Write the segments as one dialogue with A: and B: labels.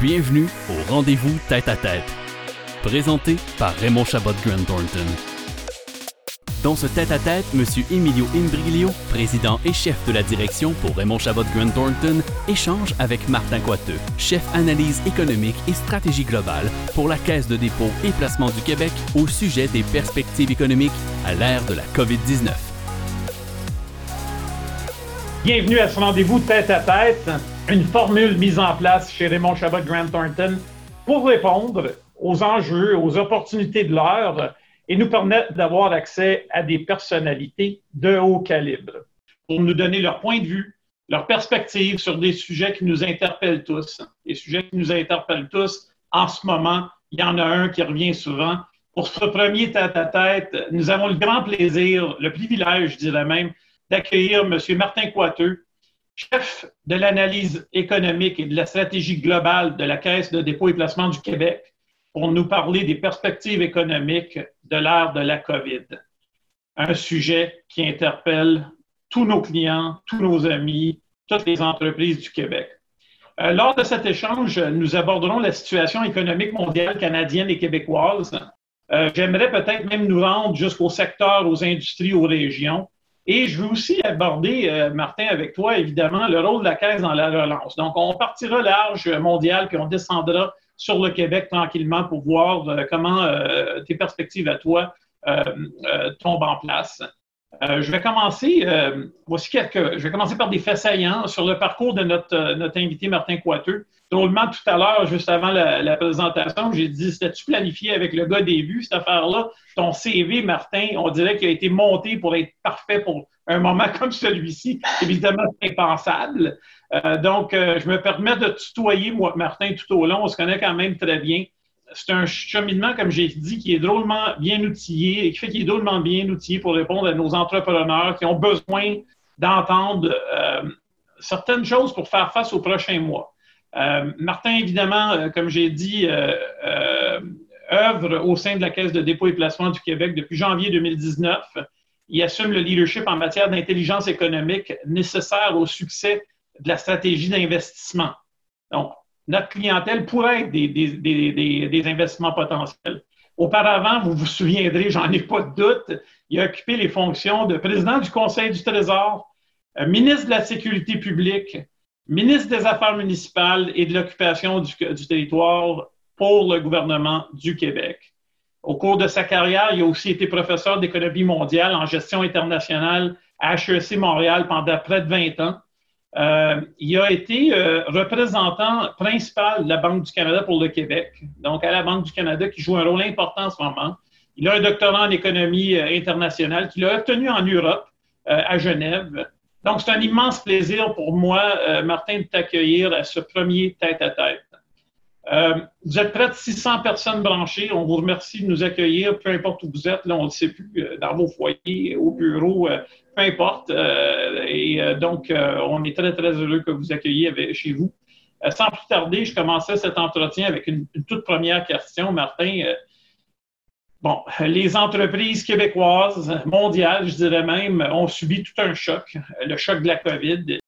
A: Bienvenue au rendez-vous tête à tête, présenté par Raymond Chabot Grant Thornton. Dans ce tête-à-tête, M. Emilio Imbriglio, président et chef de la direction pour Raymond Chabot Grant Thornton, échange avec Martin Coiteux, chef analyse économique et stratégie globale pour la Caisse de dépôt et placement du Québec au sujet des perspectives économiques à l'ère de la COVID-19.
B: Bienvenue à ce rendez-vous tête-à-tête, une formule mise en place chez Raymond Chabot Grant Thornton pour répondre aux enjeux, aux opportunités de l'heure et nous permettre d'avoir accès à des personnalités de haut calibre pour nous donner leur point de vue, leur perspective sur des sujets qui nous interpellent tous. Des sujets qui nous interpellent tous en ce moment. Il y en a un qui revient souvent. Pour ce premier tête-à-tête, nous avons le grand plaisir, le privilège, je dirais même, d'accueillir M. Martin Coiteux, chef de l'analyse économique et de la stratégie globale de la Caisse de dépôt et placement du Québec, pour nous parler des perspectives économiques de l'ère de la COVID. Un sujet qui interpelle tous nos clients, tous nos amis, toutes les entreprises du Québec. Euh, lors de cet échange, nous aborderons la situation économique mondiale canadienne et québécoise. Euh, j'aimerais peut-être même nous rendre jusqu'au secteur, aux industries, aux régions. Et je veux aussi aborder, euh, Martin, avec toi, évidemment, le rôle de la Caisse dans la relance. Donc, on partira large mondial, puis on descendra sur le Québec tranquillement pour voir euh, comment euh, tes perspectives à toi tombent en place. Je vais commencer, voici quelques, je vais commencer par des faits saillants sur le parcours de notre, notre invité Martin Coiteux. Drôlement, tout à l'heure, juste avant la, présentation, j'ai dit, c'était-tu planifié avec le gars des vues, cette affaire-là? Ton CV, Martin, on dirait qu'il a été monté pour être parfait pour un moment comme celui-ci. Évidemment, c'est impensable. Euh, donc, euh, je me permets de tutoyer, moi, Martin, tout au long. On se connaît quand même très bien. C'est un cheminement, comme j'ai dit, qui est drôlement bien outillé et qui fait qu'il est drôlement bien outillé pour répondre à nos entrepreneurs qui ont besoin d'entendre euh, certaines choses pour faire face aux prochains mois. Martin, évidemment, comme j'ai dit, œuvre au sein de la Caisse de dépôt et placement du Québec depuis janvier 2019. Il assume le leadership en matière d'intelligence économique nécessaire au succès de la stratégie d'investissement. Donc, notre clientèle pourrait être des, investissements potentiels. Auparavant, vous vous souviendrez, j'en ai pas de doute, il a occupé les fonctions de président du Conseil du Trésor, euh, ministre de la Sécurité publique, ministre des Affaires municipales et de l'occupation du, du, territoire pour le gouvernement du Québec. Au cours de sa carrière, il a aussi été professeur d'économie mondiale en gestion internationale à HEC Montréal pendant près de 20 ans. Euh, il a été euh, représentant principal de la Banque du Canada pour le Québec, donc à la Banque du Canada qui joue un rôle important en ce moment. Il a un doctorat en économie euh, internationale qu'il a obtenu en Europe, à Genève. Donc, c'est un immense plaisir pour moi, Martin, de t'accueillir à ce premier tête-à-tête. vous êtes près de 600 personnes branchées. On vous remercie de nous accueillir, peu importe où vous êtes. Là, on ne le sait plus, dans vos foyers, au bureau, importe. Euh, et euh, donc, euh, on est très, très heureux que vous accueilliez chez vous. sans plus tarder, je commençais cet entretien avec une, toute première question, Martin. Bon, les entreprises québécoises, mondiales, je dirais même, ont subi tout un choc, le choc de la COVID.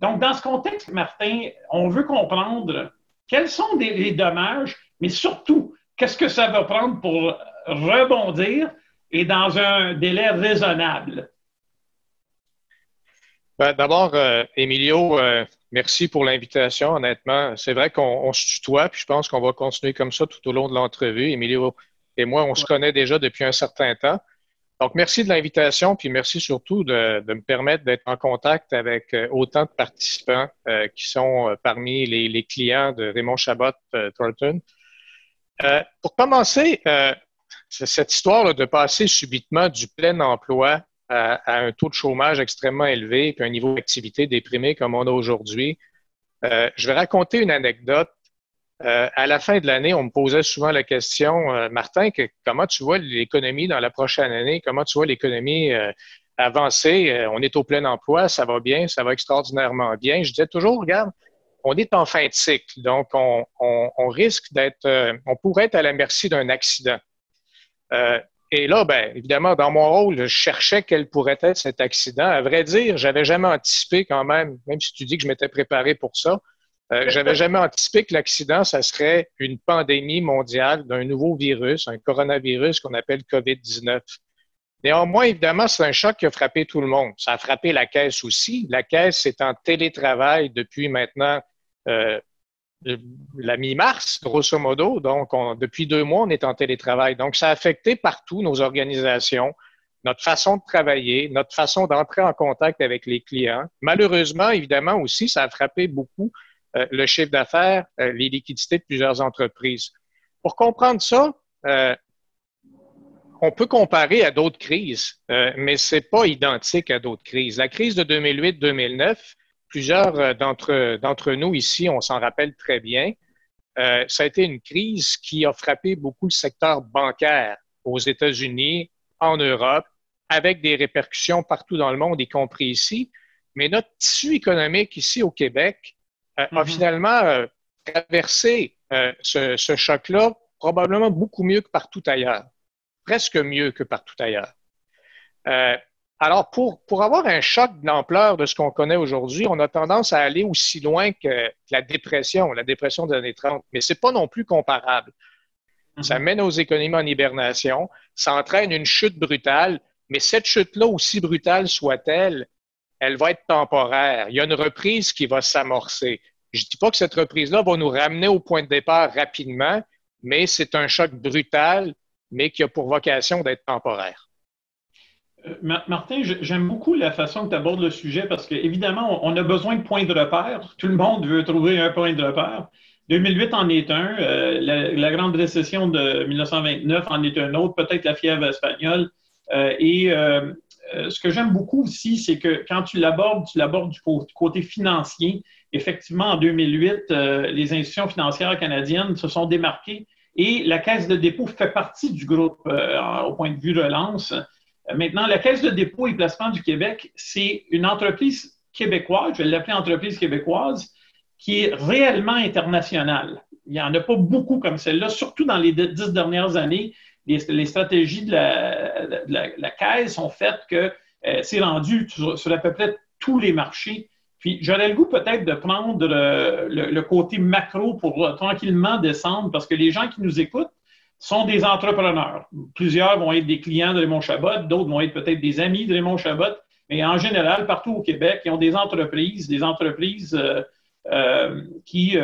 B: Donc, dans ce contexte, Martin, on veut comprendre quels sont les dommages, mais surtout, qu'est-ce que ça va prendre pour rebondir et dans un délai raisonnable?
C: Ben, d'abord, euh, Emilio, euh, merci pour l'invitation. Honnêtement, c'est vrai qu'on se tutoie, puis je pense qu'on va continuer comme ça tout au long de l'entrevue. Emilio et moi, on se connaît déjà depuis un certain temps. Donc, merci de l'invitation, puis merci surtout de, me permettre d'être en contact avec euh, autant de participants qui sont parmi les, clients de Raymond Chabot Thornton. pour commencer, cette histoire de passer subitement du plein emploi à, un taux de chômage extrêmement élevé et un niveau d'activité déprimé comme on a aujourd'hui. Euh, je vais raconter une anecdote. Euh, à la fin de l'année, on me posait souvent la question, euh, Martin, comment tu vois l'économie dans la prochaine année? Comment tu vois l'économie avancer? on est au plein emploi, ça va bien, ça va extraordinairement bien. Je disais toujours, regarde, on est en fin de cycle, donc on, on risque d'être, on pourrait être à la merci d'un accident. Et là, ben, évidemment, dans mon rôle, je cherchais quel pourrait être cet accident. À vrai dire, j'avais jamais anticipé quand même, même si tu dis que je m'étais préparé pour ça, euh, j'avais jamais anticipé que l'accident, ça serait une pandémie mondiale d'un nouveau virus, un coronavirus qu'on appelle COVID-19. Néanmoins, évidemment, c'est un choc qui a frappé tout le monde. Ça a frappé la caisse aussi. La caisse est en télétravail depuis maintenant euh, la mi-mars, grosso modo. Donc, depuis deux mois, on est en télétravail. Donc, ça a affecté partout nos organisations, notre façon de travailler, notre façon d'entrer en contact avec les clients. Malheureusement, évidemment aussi, ça a frappé beaucoup euh, le chiffre d'affaires, euh, les liquidités de plusieurs entreprises. Pour comprendre ça, euh, on peut comparer à d'autres crises, mais c'est pas identique à d'autres crises. La crise de 2008-2009, plusieurs d'entre, d'entre nous ici, on s'en rappelle très bien, ça a été une crise qui a frappé beaucoup le secteur bancaire aux États-Unis, en Europe, avec des répercussions partout dans le monde, y compris ici. Mais notre tissu économique ici au Québec euh, a mm-hmm. finalement euh, traversé euh, ce, choc-là probablement beaucoup mieux que partout ailleurs, presque mieux que partout ailleurs. Alors, pour, pour avoir un choc d'ampleur de ce qu'on connaît aujourd'hui, on a tendance à aller aussi loin que, la dépression, la dépression des années 30, mais c'est pas non plus comparable. Mm-hmm. Ça mène aux économies en hibernation, ça entraîne une chute brutale, mais cette chute-là, aussi brutale soit-elle, elle va être temporaire. Il y a une reprise qui va s'amorcer. Je ne dis pas que cette reprise-là va nous ramener au point de départ rapidement, mais c'est un choc brutal, mais qui a pour vocation d'être temporaire.
B: Euh, Martin, j'aime beaucoup la façon que tu abordes le sujet parce qu'évidemment, on a besoin de points de repère. Tout le monde veut trouver un point de repère. 2008 en est un, euh, la, grande récession de 1929 en est un autre, peut-être la fièvre espagnole. Euh, et ce que j'aime beaucoup aussi, c'est que quand tu l'abordes, tu l'abordes du côté financier effectivement, en 2008, euh, les institutions financières canadiennes se sont démarquées et la Caisse de dépôt fait partie du groupe au point de vue relance. Maintenant, la Caisse de dépôt et placement du Québec, c'est une entreprise québécoise, je vais l'appeler entreprise québécoise, qui est réellement internationale. Il n'y en a pas beaucoup comme celle-là, surtout dans les dix dernières années. Les, stratégies de la, Caisse ont fait que euh, c'est rendu sur à peu près tous les marchés puis j'aurais le goût peut-être de prendre le, côté macro pour euh, tranquillement descendre parce que les gens qui nous écoutent sont des entrepreneurs. Plusieurs vont être des clients de Raymond Chabot, d'autres vont être peut-être des amis de Raymond Chabot, mais en général, partout au Québec, ils ont des entreprises, des entreprises euh, euh, qui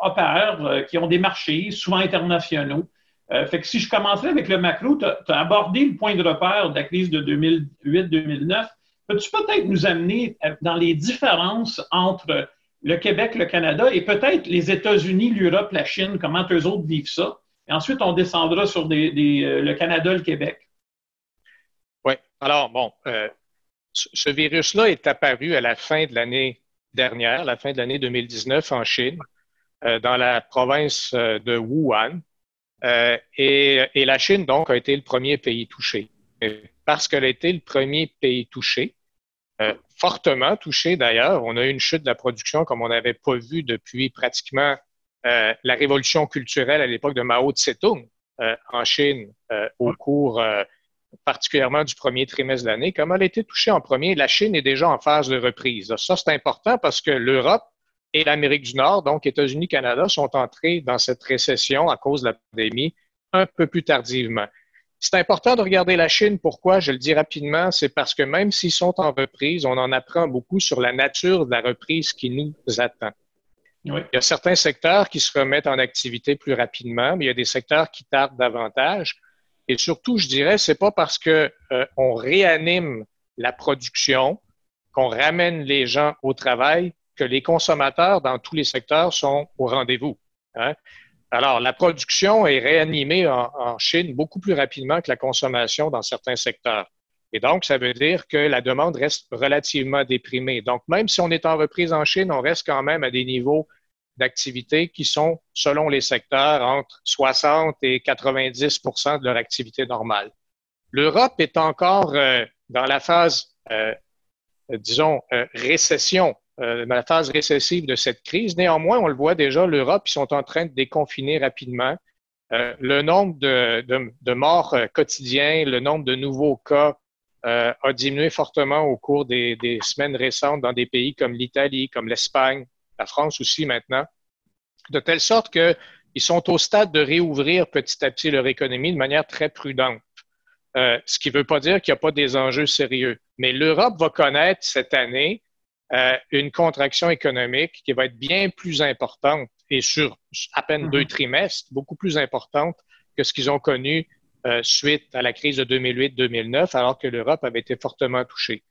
B: opèrent, qui ont des marchés, souvent internationaux. fait que si je commencerais avec le macro, tu as, abordé le point de repère de la crise de 2008-2009 Peux-tu peut-être nous amener euh, dans les différences entre le Québec, le Canada et peut-être les États-Unis, l'Europe, la Chine, comment eux autres vivent ça? Et ensuite, on descendra sur euh, le Canada, le Québec.
C: Oui. Alors, bon, euh, ce virus-là est apparu à la fin de l'année dernière, la fin de l'année 2019 en Chine, dans la province de Wuhan. et, la Chine, donc, a été le premier pays touché. Parce qu'elle a été le premier pays touché, euh, fortement touché d'ailleurs. On a eu une chute de la production comme on n'avait pas vu depuis pratiquement euh, la révolution culturelle à l'époque de Mao Tse-tung euh, en Chine au cours particulièrement du premier trimestre de l'année. Comme elle a été touchée en premier, la Chine est déjà en phase de reprise. Ça, c'est important parce que l'Europe et l'Amérique du Nord, donc États-Unis, Canada, sont entrés dans cette récession à cause de la pandémie un peu plus tardivement. C'est important de regarder la Chine. Pourquoi? Je le dis rapidement, c'est parce que même s'ils sont en reprise, on en apprend beaucoup sur la nature de la reprise qui nous attend. Il y a certains secteurs qui se remettent en activité plus rapidement, mais il y a des secteurs qui tardent davantage. Et surtout, je dirais, c'est pas parce que euh, on réanime la production, qu'on ramène les gens au travail, que les consommateurs dans tous les secteurs sont au rendez-vous. Hein. Alors, la production est réanimée en, Chine beaucoup plus rapidement que la consommation dans certains secteurs. Et donc, ça veut dire que la demande reste relativement déprimée. Donc, même si on est en reprise en Chine, on reste quand même à des niveaux d'activité qui sont, selon les secteurs, entre 60 et 90 de leur activité normale. L'Europe est encore euh, dans la phase, euh, disons, euh, récession euh, dans la phase récessive de cette crise. Néanmoins, on le voit déjà, l'Europe, ils sont en train de déconfiner rapidement. le nombre de, morts quotidiens, le nombre de nouveaux cas a diminué fortement au cours des, semaines récentes dans des pays comme l'Italie, comme l'Espagne, la France aussi maintenant, de telle sorte qu'ils sont au stade de réouvrir petit à petit leur économie de manière très prudente. Euh, ce qui ne veut pas dire qu'il n'y a pas des enjeux sérieux. Mais l'Europe va connaître cette année euh, une contraction économique qui va être bien plus importante et sur à peine deux mm-hmm. trimestres, beaucoup plus importante que ce qu'ils ont connu euh, suite à la crise de 2008-2009, alors que l'Europe avait été fortement touchée.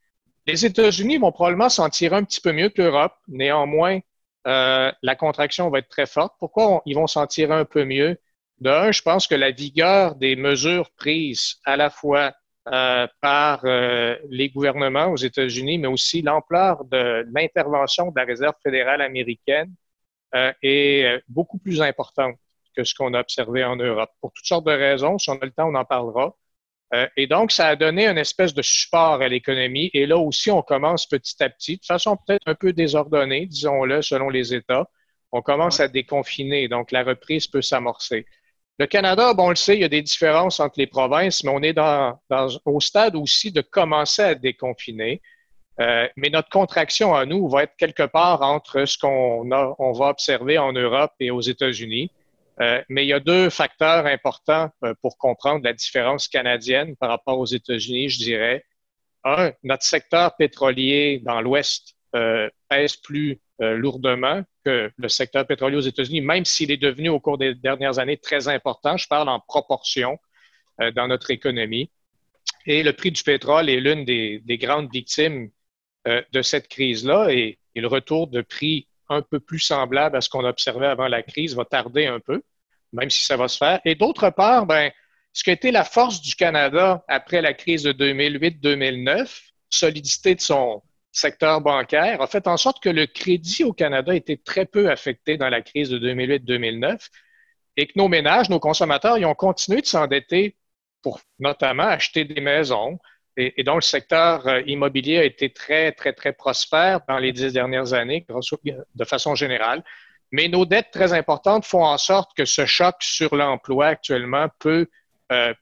C: Les États-Unis vont probablement s'en tirer un petit peu mieux que l'Europe. Néanmoins, la contraction va être très forte. Pourquoi ils vont s'en tirer un peu mieux? D'un, je pense que la vigueur des mesures prises à la fois euh, par euh, les gouvernements aux États-Unis, mais aussi l'ampleur de l'intervention de la Réserve fédérale américaine euh, est beaucoup plus importante que ce qu'on a observé en Europe. Pour toutes sortes de raisons, si on a le temps, on en parlera. Et donc, ça a donné une espèce de support à l'économie. Et là aussi, on commence petit à petit, de façon peut-être un peu désordonnée, disons-le, selon les États. On commence à déconfiner, donc la reprise peut s'amorcer. Le Canada, bon, on le sait, il y a des différences entre les provinces, mais on est dans, au stade aussi de commencer à déconfiner. Euh, mais notre contraction à nous va être quelque part entre ce qu'on on va observer en Europe et aux États-Unis. Euh, mais il y a deux facteurs importants euh, pour comprendre la différence canadienne par rapport aux États-Unis, je dirais. Un, notre secteur pétrolier dans l'Ouest pèse plus lourdement le secteur pétrolier aux États-Unis, même s'il est devenu au cours des dernières années très important, je parle en proportion euh, dans notre économie. Et le prix du pétrole est l'une des, grandes victimes euh, de cette crise-là et, le retour de prix un peu plus semblable à ce qu'on observait avant la crise va tarder un peu, même si ça va se faire. Et d'autre part, ben, ce qui a la force du Canada après la crise de 2008-2009, solidité de son, secteur bancaire a fait en sorte que le crédit au Canada était très peu affecté dans la crise de 2008-2009 et que nos ménages, nos consommateurs, ils ont continué de s'endetter pour notamment acheter des maisons et, donc le secteur euh, immobilier a été très, très, très prospère dans les dix dernières années de façon générale. Mais nos dettes très importantes font en sorte que ce choc sur l'emploi actuellement peut euh,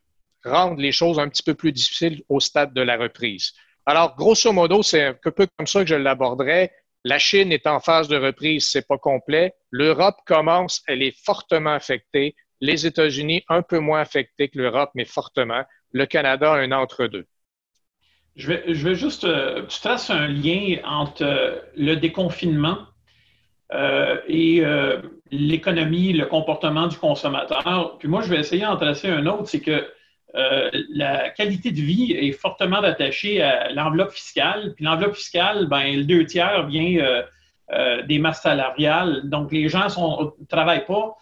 C: rendre les choses un petit peu plus difficiles au stade de la reprise. Alors, grosso modo, c'est un peu comme ça que je l'aborderais. La Chine est en phase de reprise, c'est pas complet. L'Europe commence, elle est fortement affectée. Les États-Unis, un peu moins affectés que l'Europe, mais fortement. Le Canada, un entre-deux.
B: Je vais, je vais juste, euh, tu traces un lien entre euh, le déconfinement euh, et l'économie, le comportement du consommateur. Puis moi, je vais essayer d'en tracer un autre, c'est que euh, la qualité de vie est fortement attachée à l'enveloppe fiscale. Puis l'enveloppe fiscale, ben, le deux tiers vient euh, euh, des masses salariales. Donc, les gens ne travaillent pas.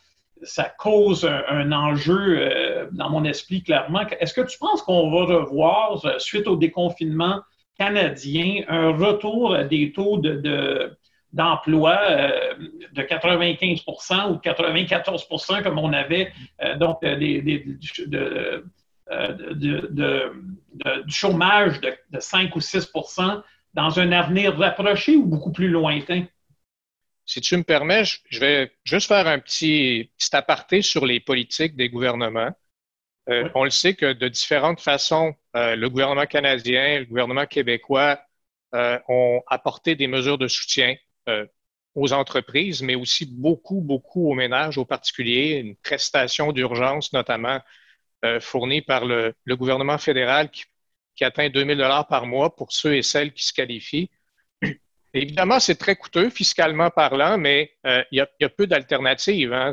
B: Ça cause un, enjeu dans mon esprit, clairement. Est-ce que tu penses qu'on va revoir, suite au déconfinement canadien, un retour des taux de, d'emploi de 95% ou 94% comme on avait donc euh, du chômage de, 5 ou 6% dans un avenir rapproché ou beaucoup plus lointain?
C: Si tu me permets, je vais juste faire un petit, petit aparté sur les politiques des gouvernements. Euh, on le sait que de différentes façons, euh, le gouvernement canadien, le gouvernement québécois ont apporté des mesures de soutien aux entreprises, mais aussi beaucoup, beaucoup aux ménages, aux particuliers, une prestation d'urgence notamment euh, fourni par le, gouvernement fédéral qui, atteint 2000 dollars par mois pour ceux et celles qui se qualifient. Évidemment, c'est très coûteux fiscalement parlant, mais euh, il, y a, peu d'alternatives. Hein.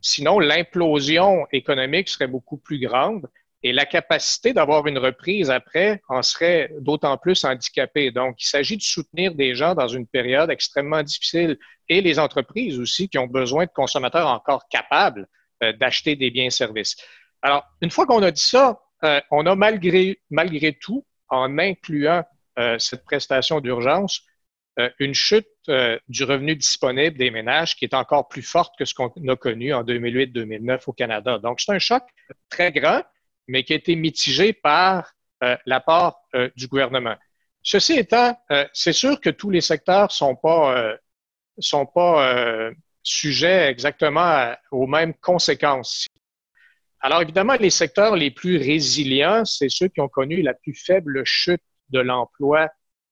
C: Sinon, l'implosion économique serait beaucoup plus grande et la capacité d'avoir une reprise après en serait d'autant plus handicapée. Donc, il s'agit de soutenir des gens dans une période extrêmement difficile et les entreprises aussi qui ont besoin de consommateurs encore capables euh, d'acheter des biens et services. Alors, une fois qu'on a dit ça, euh, on a malgré, malgré tout, en incluant euh, cette prestation d'urgence, une chute du revenu disponible des ménages qui est encore plus forte que ce qu'on a connu en 2008-2009 au Canada. Donc, c'est un choc très grand, mais qui a été mitigé par l'apport du gouvernement. Ceci étant, c'est sûr que tous les secteurs sont pas sont pas sujets exactement aux mêmes conséquences alors évidemment, les secteurs les plus résilients, c'est ceux qui ont connu la plus faible chute de l'emploi.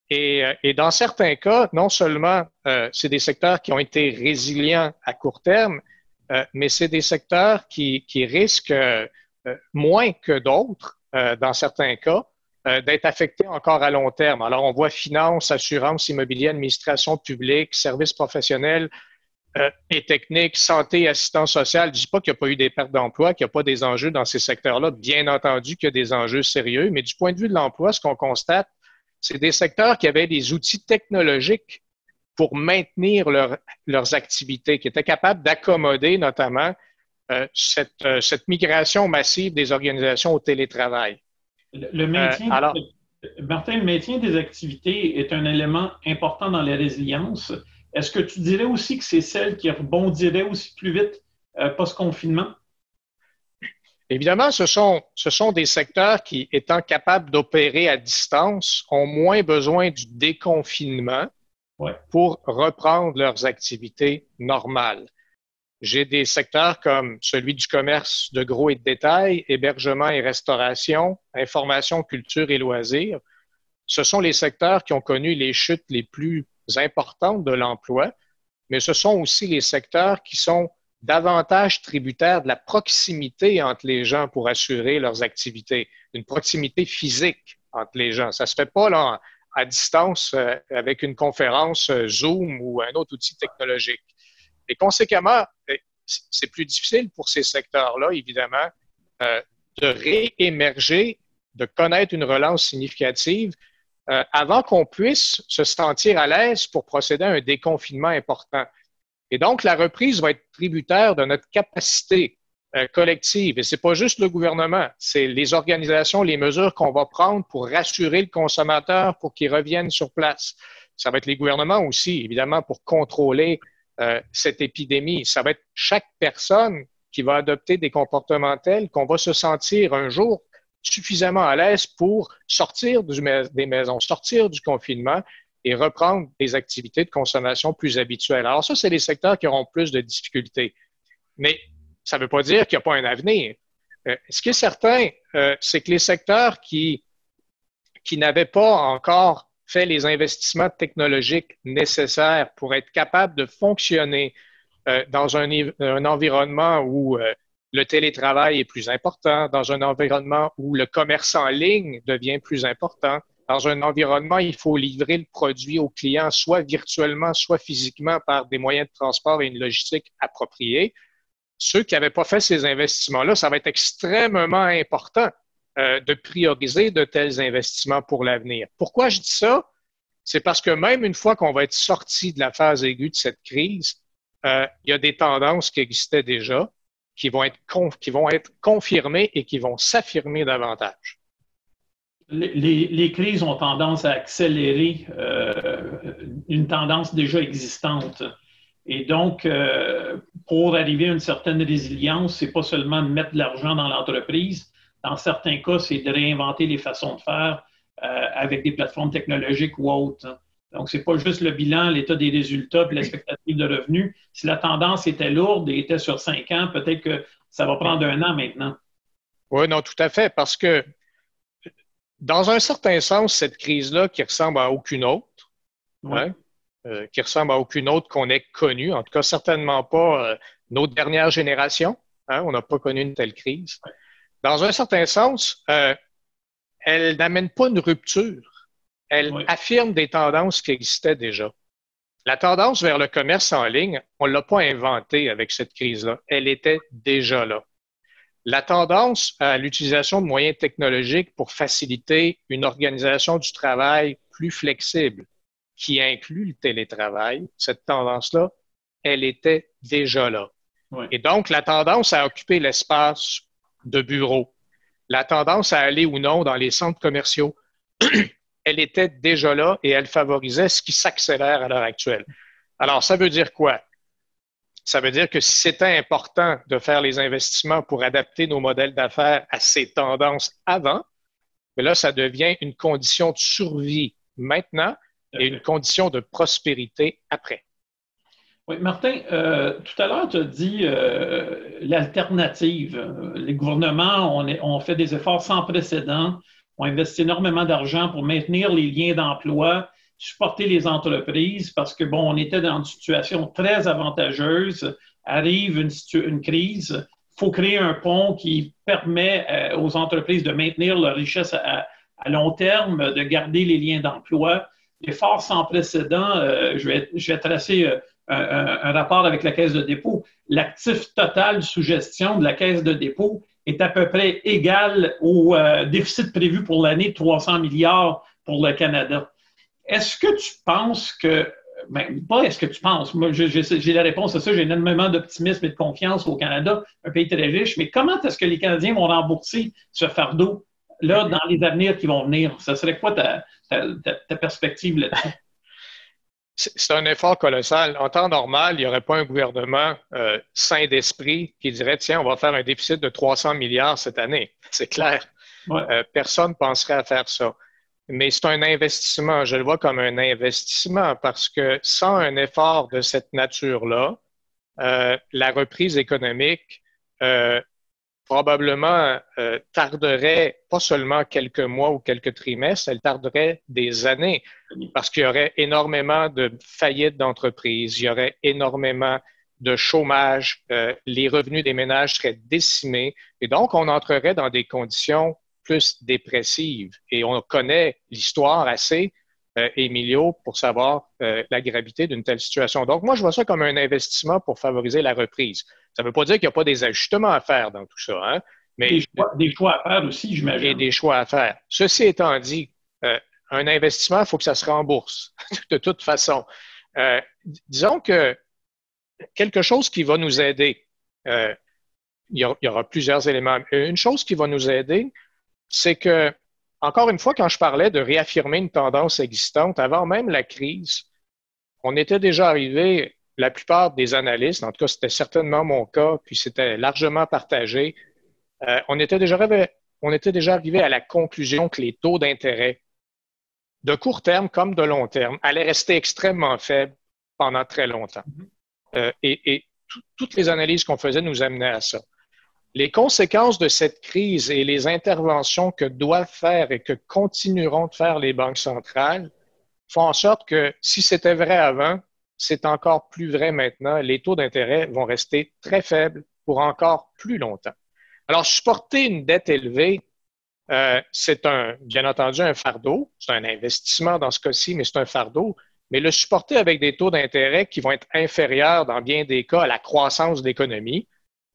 C: Et, et, dans certains cas, non seulement euh, c'est des secteurs qui ont été résilients à court terme, euh, mais c'est des secteurs qui, risquent euh, moins que d'autres, dans certains cas, d'être affectés encore à long terme. Alors on voit finance, assurance, immobilier, administration publique, services professionnels, euh, et techniques, santé, assistance sociale. Je ne dis pas qu'il n'y a pas eu des pertes d'emploi, qu'il n'y a pas des enjeux dans ces secteurs-là. Bien entendu qu'il y a des enjeux sérieux, mais du point de vue de l'emploi, ce qu'on constate, c'est des secteurs qui avaient des outils technologiques pour maintenir leurs activités, qui étaient capables d'accommoder notamment euh, euh, cette, migration massive des organisations au télétravail.
B: Le, maintien, Martin, le maintien des activités est un élément important dans la résilience. Est-ce que tu dirais aussi que c'est celle qui rebondirait aussi plus vite euh, post-confinement?
C: Évidemment, ce sont, ce sont des secteurs qui, étant capables d'opérer à distance, ont moins besoin du déconfinement pour reprendre leurs activités normales. J'ai des secteurs comme celui du commerce de gros et de détail, hébergement et restauration, information, culture et loisirs. Ce sont les secteurs qui ont connu les chutes les plus importantes de l'emploi, mais ce sont aussi les secteurs qui sont davantage tributaires de la proximité entre les gens pour assurer leurs activités, une proximité physique entre les gens. Ça se fait pas à distance euh, avec une conférence euh, Zoom ou un autre outil technologique. Et conséquemment, euh, c'est plus difficile pour ces secteurs-là, évidemment, de réémerger, de connaître une relance significative avant qu'on puisse se sentir à l'aise pour procéder à un déconfinement important. Et donc, la reprise va être tributaire de notre capacité euh, collective. Et c'est pas juste le gouvernement, c'est les organisations, les mesures qu'on va prendre pour rassurer le consommateur pour qu'il revienne sur place. Ça va être les gouvernements aussi, évidemment, pour contrôler euh, cette épidémie. Ça va être chaque personne qui va adopter des comportements tels qu'on va se sentir un jour suffisamment à l'aise pour sortir des maisons, sortir du confinement et reprendre des activités de consommation plus habituelles. Alors ça, c'est les secteurs qui auront plus de difficultés. Mais ça ne veut pas dire qu'il n'y a pas un avenir. Euh, ce qui est certain, euh, c'est que les secteurs qui, n'avaient pas encore fait les investissements technologiques nécessaires pour être capables de fonctionner euh, dans un, environnement où le télétravail est plus important, dans un environnement où le commerce en ligne devient plus important, dans un environnement, il faut livrer le produit au client soit virtuellement, soit physiquement par des moyens de transport et une logistique appropriée. Ceux qui n'avaient pas fait ces investissements-là, ça va être extrêmement important euh, de prioriser de tels investissements pour l'avenir. Pourquoi je dis ça? C'est parce que même une fois qu'on va être sorti de la phase aiguë de cette crise, euh, il y a des tendances qui existaient déjà qui vont être, qui vont être confirmées et qui vont s'affirmer davantage.
B: Les, crises ont tendance à accélérer euh, une tendance déjà existante. Et donc, euh, pour arriver à une certaine résilience, c'est pas seulement de mettre de l'argent dans l'entreprise. Dans certains cas, c'est de réinventer les façons de faire euh, avec des plateformes technologiques ou autres. Donc, ce n'est pas juste le bilan, l'état des résultats et l'expectative de revenus. Si la tendance était lourde et était sur cinq ans, peut-être que ça va prendre un an maintenant.
C: Oui, non, tout à fait, parce que dans un certain sens, cette crise-là qui ressemble à aucune autre, hein, euh, qui ressemble à aucune autre qu'on ait connue, en tout cas certainement pas euh, nos dernières générations, hein, on n'a pas connu une telle crise. Dans un certain sens, euh, elle n'amène pas une rupture elle affirme des tendances qui existaient déjà. La tendance vers le commerce en ligne, on ne l'a pas inventée avec cette crise-là. Elle était déjà là. La tendance à l'utilisation de moyens technologiques pour faciliter une organisation du travail plus flexible, qui inclut le télétravail, cette tendance-là, elle était déjà là. Et donc, la tendance à occuper l'espace de bureau, la tendance à aller ou non dans les centres commerciaux, elle était déjà là et elle favorisait ce qui s'accélère à l'heure actuelle. Alors, ça veut dire quoi? Ça veut dire que si c'était important de faire les investissements pour adapter nos modèles d'affaires à ces tendances avant, mais là, ça devient une condition de survie maintenant et une condition de prospérité après.
B: Oui, Martin, euh, tout à l'heure, tu as dit euh, l'alternative. Les gouvernements ont, fait des efforts sans précédent, ont investi énormément d'argent pour maintenir les liens d'emploi, supporter les entreprises, parce que, bon, on était dans une situation très avantageuse. Arrive une, crise, il faut créer un pont qui permet euh, aux entreprises de maintenir leur richesse à, long terme, de garder les liens d'emploi. L'effort sans précédent, je, vais, je vais tracer un, rapport avec la caisse de dépôt, l'actif total sous gestion de la caisse de dépôt est à peu près égal au euh, déficit prévu pour l'année de 300 milliards pour le Canada. Est-ce que tu penses que, ben, pas est-ce que tu penses, moi j'ai la réponse à ça, j'ai énormément d'optimisme et de confiance au Canada, un pays très riche, mais comment est-ce que les Canadiens vont rembourser ce fardeau là dans les avenirs qui vont venir? Ça serait quoi ta, ta perspective là-dessus?
C: c'est un effort colossal. En temps normal, il n'y aurait pas un gouvernement euh, sain d'esprit qui dirait, tiens, on va faire un déficit de 300 milliards cette année. C'est clair. Euh, personne ne penserait à faire ça. Mais c'est un investissement. Je le vois comme un investissement parce que sans un effort de cette nature-là, euh, la reprise économique probablement euh, tarderait pas seulement quelques mois ou quelques trimestres, elle tarderait des années parce qu'il y aurait énormément de faillites d'entreprises, il y aurait énormément de chômage, euh, les revenus des ménages seraient décimés et donc on entrerait dans des conditions plus dépressives. Et on connaît l'histoire assez, euh, Emilio, pour savoir euh, la gravité d'une telle situation. Donc moi, je vois ça comme un investissement pour favoriser la reprise. Ça ne veut pas dire qu'il n'y a pas des ajustements à faire dans tout ça. Hein?
B: Mais, des, choix, à faire aussi, j'imagine.
C: Et des choix à faire. Ceci étant dit, euh, un investissement, il faut que ça se rembourse de toute façon. Disons que quelque chose qui va nous aider, euh, il, y aura, plusieurs éléments. Une chose qui va nous aider, c'est que, encore une fois, quand je parlais de réaffirmer une tendance existante, avant même la crise, on était déjà arrivé la plupart des analystes, en tout cas c'était certainement mon cas, puis c'était largement partagé, euh, on, était déjà arrivé, on était déjà arrivé à la conclusion que les taux d'intérêt, de court terme comme de long terme, allaient rester extrêmement faibles pendant très longtemps. Mm-hmm. Euh, et, toutes les analyses qu'on faisait nous amenaient à ça. Les conséquences de cette crise et les interventions que doivent faire et que continueront de faire les banques centrales font en sorte que si c'était vrai avant, c'est encore plus vrai maintenant. Les taux d'intérêt vont rester très faibles pour encore plus longtemps. Alors, supporter une dette élevée, euh, c'est un, bien entendu un fardeau. C'est un investissement dans ce cas-ci, mais c'est un fardeau. Mais le supporter avec des taux d'intérêt qui vont être inférieurs dans bien des cas à la croissance de l'économie,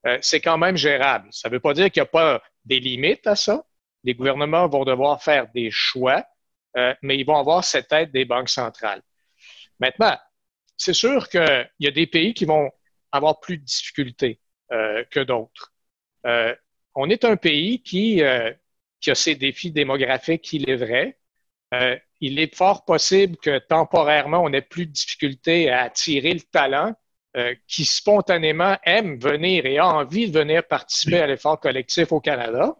C: euh, c'est quand même gérable. Ça ne veut pas dire qu'il n'y a pas des limites à ça. Les gouvernements vont devoir faire des choix, euh, mais ils vont avoir cette aide des banques centrales. Maintenant, c'est sûr qu'il y a des pays qui vont avoir plus de difficultés euh, que d'autres. On est un pays qui, qui, a ses défis démographiques, il est vrai. il est fort possible que temporairement, on ait plus de difficultés à attirer le talent qui spontanément aime venir et a envie de venir participer à l'effort collectif au Canada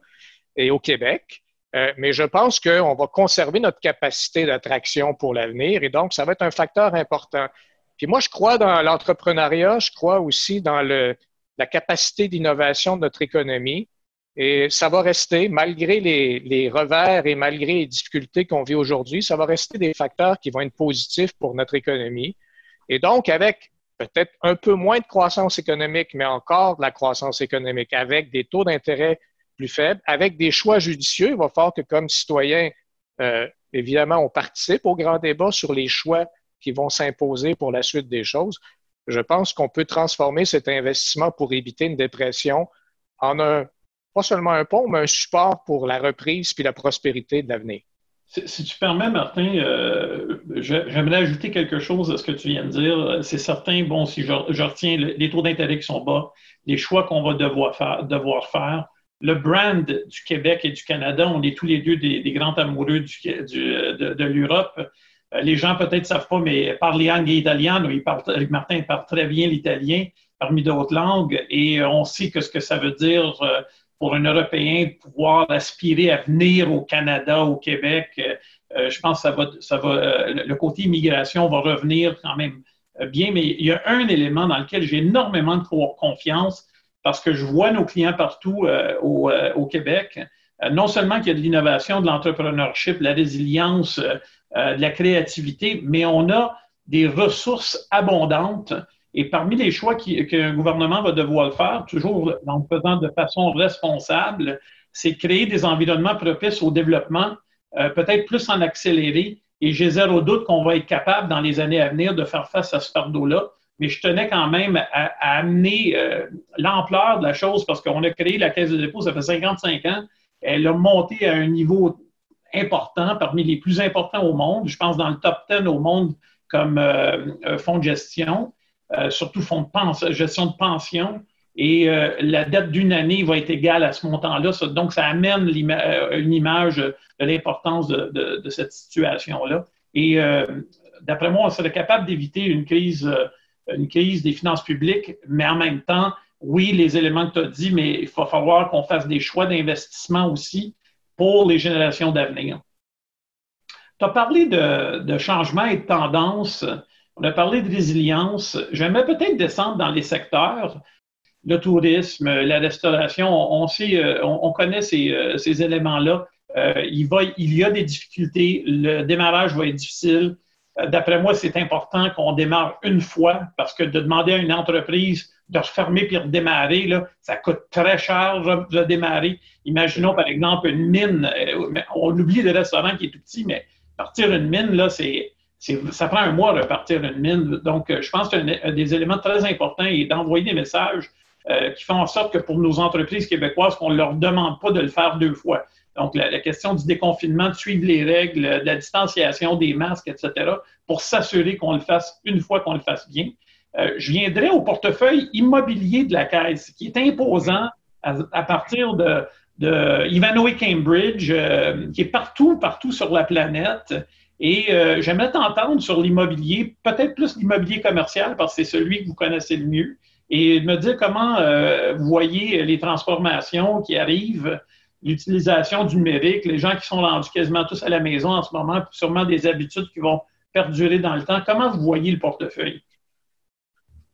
C: et au Québec. mais je pense qu'on va conserver notre capacité d'attraction pour l'avenir et donc ça va être un facteur important. Puis moi, je crois dans l'entrepreneuriat, je crois aussi dans la capacité d'innovation de notre économie. Et ça va rester, malgré les, les revers et malgré les difficultés qu'on vit aujourd'hui, ça va rester des facteurs qui vont être positifs pour notre économie. Et donc, avec peut-être un peu moins de croissance économique, mais encore de la croissance économique, avec des taux d'intérêt plus faibles, avec des choix judicieux, il va falloir que comme citoyens, euh, évidemment, on participe au grand débat sur les choix qui vont s'imposer pour la suite des choses. Je pense qu'on peut transformer cet investissement pour éviter une dépression en un, pas seulement un pont, mais un support pour la reprise puis la prospérité de l'avenir.
B: Si, tu permets, Martin, euh, j'aimerais ajouter quelque chose à ce que tu viens de dire. C'est certain, bon, si je, retiens les taux d'intérêt qui sont bas, les choix qu'on va devoir faire, le brand du Québec et du Canada, on est tous les deux des, grands amoureux de, l'Europe. Euh, les gens peut-être savent pas, mais parliamo italiano, il parle, Martin parle très bien l'italien parmi d'autres langues et on sait que ce que ça veut dire euh, pour un Européen de pouvoir aspirer à venir au Canada, au Québec. Je pense que ça va, ça va, le côté immigration va revenir quand même bien, mais il y a un élément dans lequel j'ai énormément de confiance parce que je vois nos clients partout au, au, Québec. non seulement qu'il y a de l'innovation, de l'entrepreneurship, de la résilience, de la créativité, mais on a des ressources abondantes. Et parmi les choix qu'un gouvernement va devoir faire, toujours en faisant de façon responsable, c'est créer des environnements propices au développement, euh, peut-être plus en accéléré. Et j'ai zéro doute qu'on va être capable dans les années à venir de faire face à ce fardeau-là. Mais je tenais quand même à, amener euh, l'ampleur de la chose parce qu'on a créé la Caisse de dépôt, ça fait 55 ans. Elle a monté à un niveau important, parmi les plus importants au monde. Je pense dans le top 10 au monde comme euh, fonds de gestion, surtout fonds de gestion de pension et euh, la dette d'une année va être égale à ce montant-là. Donc, ça amène euh, une image de l'importance de, cette situation-là. Et euh, d'après moi, on serait capable d'éviter une crise, une crise des finances publiques, mais en même temps, oui, les éléments que tu as dit, mais il va falloir qu'on fasse des choix d'investissement aussi pour les générations d'avenir. Tu as parlé de, de changement et de tendance. On a parlé de résilience. J'aimerais peut-être descendre dans les secteurs le tourisme, la restauration, on, sait, euh, on, connaît ces, euh, éléments-là. Euh, il, y a des difficultés, le démarrage va être difficile. D'après moi, c'est important qu'on démarre une fois parce que de demander à une entreprise de refermer puis redémarrer, là, ça coûte très cher de démarrer. Imaginons par exemple une mine. On oublie le restaurant qui est tout petit, mais partir une mine, là, c'est, ça prend un mois de partir une mine. Donc, je pense que des éléments très importants est d'envoyer des messages euh, qui font en sorte que pour nos entreprises québécoises, qu'on ne leur demande pas de le faire deux fois. Donc, la, question du déconfinement, de suivre les règles, de la distanciation, des masques, etc., pour s'assurer qu'on le fasse une fois qu'on le fasse bien. Euh, je viendrai au portefeuille immobilier de la Caisse, qui est imposant à, partir de, de Ivanhoe Cambridge, euh, qui est partout, partout sur la planète. Et j'aimerais t'entendre sur l'immobilier, peut-être plus l'immobilier commercial, parce que c'est celui que vous connaissez le mieux et me dire comment euh, vous voyez les transformations qui arrivent, l'utilisation du numérique, les gens qui sont rendus quasiment tous à la maison en ce moment, sûrement des habitudes qui vont perdurer dans le temps. Comment vous voyez le portefeuille?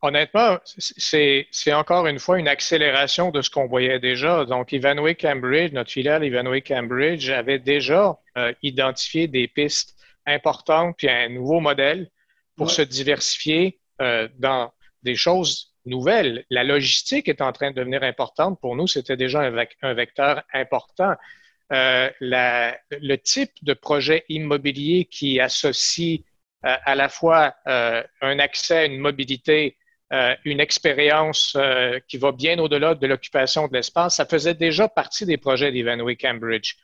C: Honnêtement, c'est encore une fois une accélération de ce qu'on voyait déjà. Donc, Ivanhoe Cambridge, notre filiale Ivanhoe Cambridge, avait déjà euh, identifié des pistes importantes puis un nouveau modèle pour se diversifier euh, dans des choses nouvelle. La logistique est en train de devenir importante. Pour nous, c'était déjà un, vecteur important. Euh, le type de projet immobilier qui associe euh, à la fois un accès une mobilité, une expérience qui va bien au-delà de l'occupation de l'espace, ça faisait déjà partie des projets d'Ivanhoe Cambridge.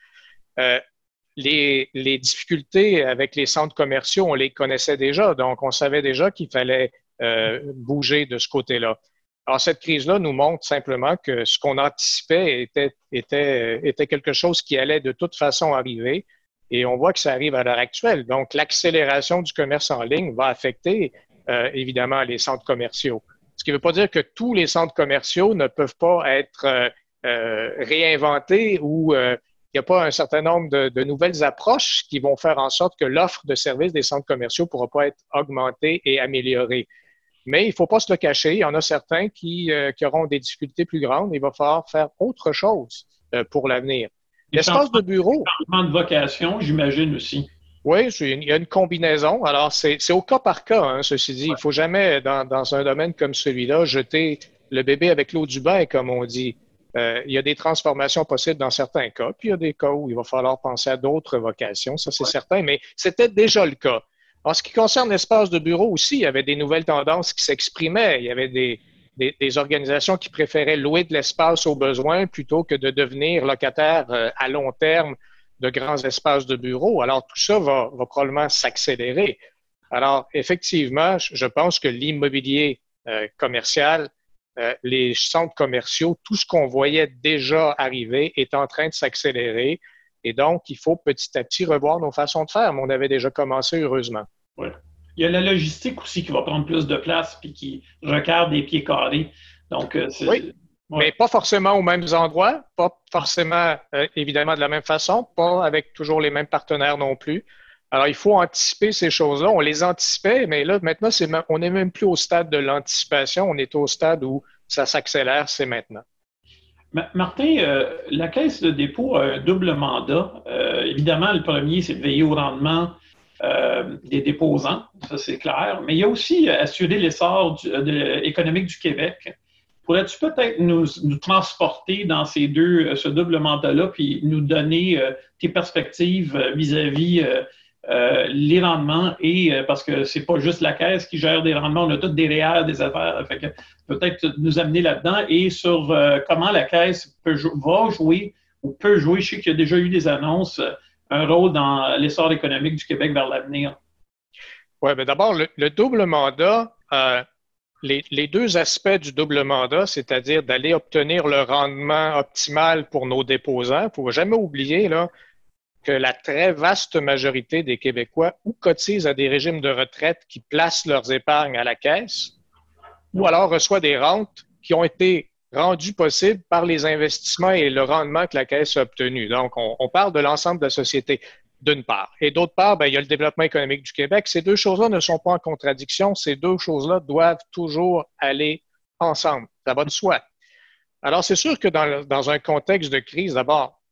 C: Les, les, difficultés avec les centres commerciaux, on les connaissait déjà, donc on savait déjà qu'il fallait euh, bouger de ce côté-là. Alors, cette crise-là nous montre simplement que ce qu'on anticipait était, était, était quelque chose qui allait de toute façon arriver et on voit que ça arrive à l'heure actuelle. Donc, l'accélération du commerce en ligne va affecter euh, évidemment les centres commerciaux. Ce qui ne veut pas dire que tous les centres commerciaux ne peuvent pas être euh, réinventés ou il n'y a pas un certain nombre de, de, nouvelles approches qui vont faire en sorte que l'offre de services des centres commerciaux ne pourra pas être augmentée et améliorée. Mais il ne faut pas se le cacher. Il y en a certains qui, euh, qui auront des difficultés plus grandes. Il va falloir faire autre chose euh, pour l'avenir.
B: L'espace de bureau. Changement de vocation, j'imagine aussi.
C: Oui, il y a une combinaison. Alors, c'est au cas par cas, hein, ceci dit. Il ne faut jamais, dans, dans, un domaine comme celui-là, jeter le bébé avec l'eau du bain, comme on dit. Euh, il y a des transformations possibles dans certains cas, puis il y a des cas où il va falloir penser à d'autres vocations, ça c'est certain, mais c'était déjà le cas. En ce qui concerne l'espace de bureau aussi, il y avait des nouvelles tendances qui s'exprimaient. Il y avait des, des, organisations qui préféraient louer de l'espace aux besoins plutôt que de devenir locataires euh, à long terme de grands espaces de bureau. Alors, tout ça va, va probablement s'accélérer. Alors, effectivement, je pense que l'immobilier euh, commercial, euh, les centres commerciaux, tout ce qu'on voyait déjà arriver est en train de s'accélérer. Et donc, il faut petit à petit revoir nos façons de faire, mais on avait déjà commencé, heureusement.
B: Ouais. Il y a la logistique aussi qui va prendre plus de place puis qui requiert des pieds carrés. Donc,
C: euh, oui, mais pas forcément aux mêmes endroits, pas forcément, euh, évidemment, de la même façon, pas avec toujours les mêmes partenaires non plus. Alors, il faut anticiper ces choses-là. On les anticipait, mais là, maintenant, on n'est même plus au stade de l'anticipation. On est au stade où ça s'accélère, c'est maintenant.
B: Martin, euh, la caisse de dépôt a un double mandat. Euh, évidemment, le premier, c'est de veiller au rendement euh, des déposants, ça c'est clair, mais il y a aussi assurer l'essor économique du Québec. Pourrais-tu peut-être nous, transporter dans ces deux, ce double mandat-là, puis nous donner tes perspectives vis-à-vis euh, les rendements et euh, parce que c'est pas juste la caisse qui gère des rendements, on a toutes des réels, des affaires. peut-être nous amener là-dedans et sur euh, comment la caisse va jouer ou peut jouer. Je sais qu'il y a déjà eu des annonces, un rôle dans l'essor économique du Québec vers l'avenir.
C: Oui, mais d'abord, le, double mandat, les, les, deux aspects du double mandat, c'est-à-dire d'aller obtenir le rendement optimal pour nos déposants. Il ne faut jamais oublier, là, que la très vaste majorité des Québécois ou cotisent à des régimes de retraite qui placent leurs épargnes à la caisse, ou alors reçoivent des rentes qui ont été rendues possibles par les investissements et le rendement que la caisse a obtenu. Donc, on, parle de l'ensemble de la société, d'une part. Et d'autre part, ben, il y a le développement économique du Québec. Ces deux choses-là ne sont pas en contradiction. Ces deux choses-là doivent toujours aller ensemble. Ça va de soi. Alors, c'est sûr que dans, dans un contexte de crise, d'abord,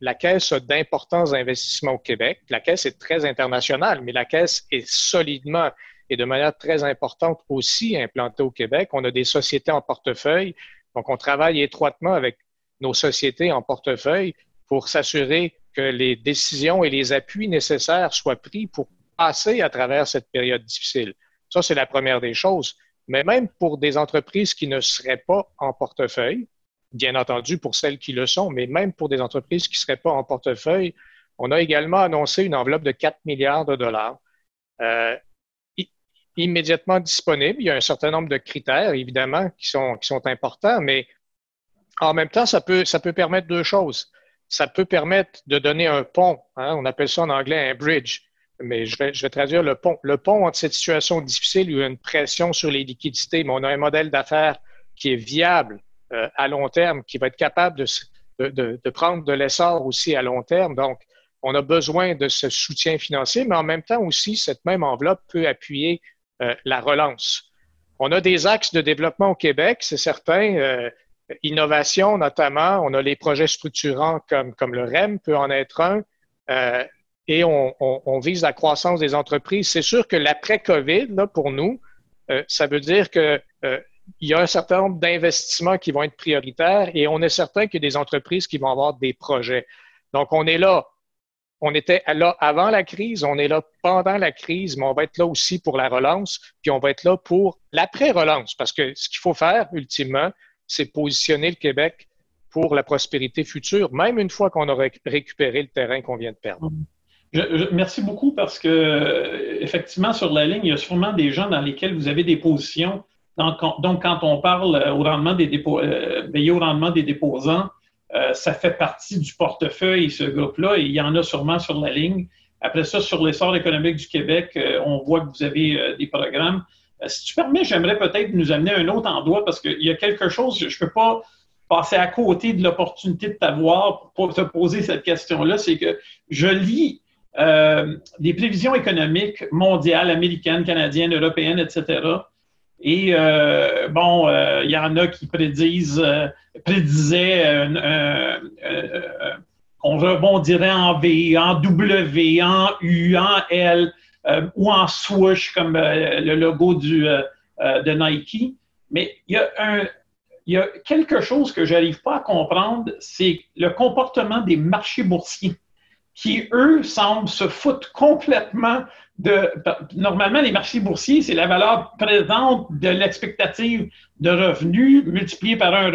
C: la Caisse a d'importants investissements au Québec. La Caisse est très internationale, mais la Caisse est solidement et de manière très importante aussi implantée au Québec. On a des sociétés en portefeuille, donc on travaille étroitement avec nos sociétés en portefeuille pour s'assurer que les décisions et les appuis nécessaires soient pris pour passer à travers cette période difficile. Ça, c'est la première des choses. Mais même pour des entreprises qui ne seraient pas en portefeuille, bien entendu pour celles qui le sont, mais même pour des entreprises qui ne seraient pas en portefeuille, on a également annoncé une enveloppe de 4 milliards de dollars euh, immédiatement disponible. Il y a un certain nombre de critères, évidemment, qui sont, qui sont importants, mais en même temps, ça peut, ça peut permettre deux choses. Ça peut permettre de donner un pont, hein, on appelle ça en anglais un bridge, mais je vais, je vais traduire le pont. Le pont entre cette situation difficile où il y a une pression sur les liquidités, mais on a un modèle d'affaires qui est viable, euh, à long terme, qui va être capable de, de, prendre de l'essor aussi à long terme. Donc, on a besoin de ce soutien financier, mais en même temps aussi, cette même enveloppe peut appuyer euh, la relance. On a des axes de développement au Québec, c'est certain. Euh, innovation notamment, on a les projets structurants comme, comme le REM peut en être un, et on, on, vise la croissance des entreprises. C'est sûr que l'après-COVID, pour nous, ça veut dire que il y a un certain nombre d'investissements qui vont être prioritaires et on est certain qu'il y a des entreprises qui vont avoir des projets. Donc, on est là. On était là avant la crise, on est là pendant la crise, mais on va être là aussi pour la relance, puis on va être là pour l'après-relance, parce que ce qu'il faut faire, ultimement, c'est positionner le Québec pour la prospérité future, même une fois qu'on aura récupéré le terrain qu'on vient de perdre.
B: merci beaucoup parce que, effectivement, sur la ligne, il y a sûrement des gens dans lesquels vous avez des positions donc, quand on parle euh, au rendement des dépôts, euh, au rendement des déposants, euh, ça fait partie du portefeuille, ce groupe-là, et il y en a sûrement sur la ligne. Après ça, sur l'essor économique du Québec, on voit que vous avez des programmes. si tu permets, j'aimerais peut-être nous amener un autre endroit parce qu'il y a quelque chose, je ne peux pas passer à côté de l'opportunité de t'avoir pour te poser cette question-là, c'est que je lis des prévisions économiques mondiales, américaines, canadiennes, européennes, etc., et euh, bon, euh, il y en a qui euh, prédisaient qu'on rebondirait en V, en W, en U, en L ou en swoosh comme le logo de Nike. Mais il y a un, il y a quelque chose que j'arrive pas à comprendre, c'est le comportement des marchés boursiers qui, eux, semblent se foutre complètement de. Normalement, les marchés boursiers, c'est la valeur présente de l'expectative de revenus multipliée par un,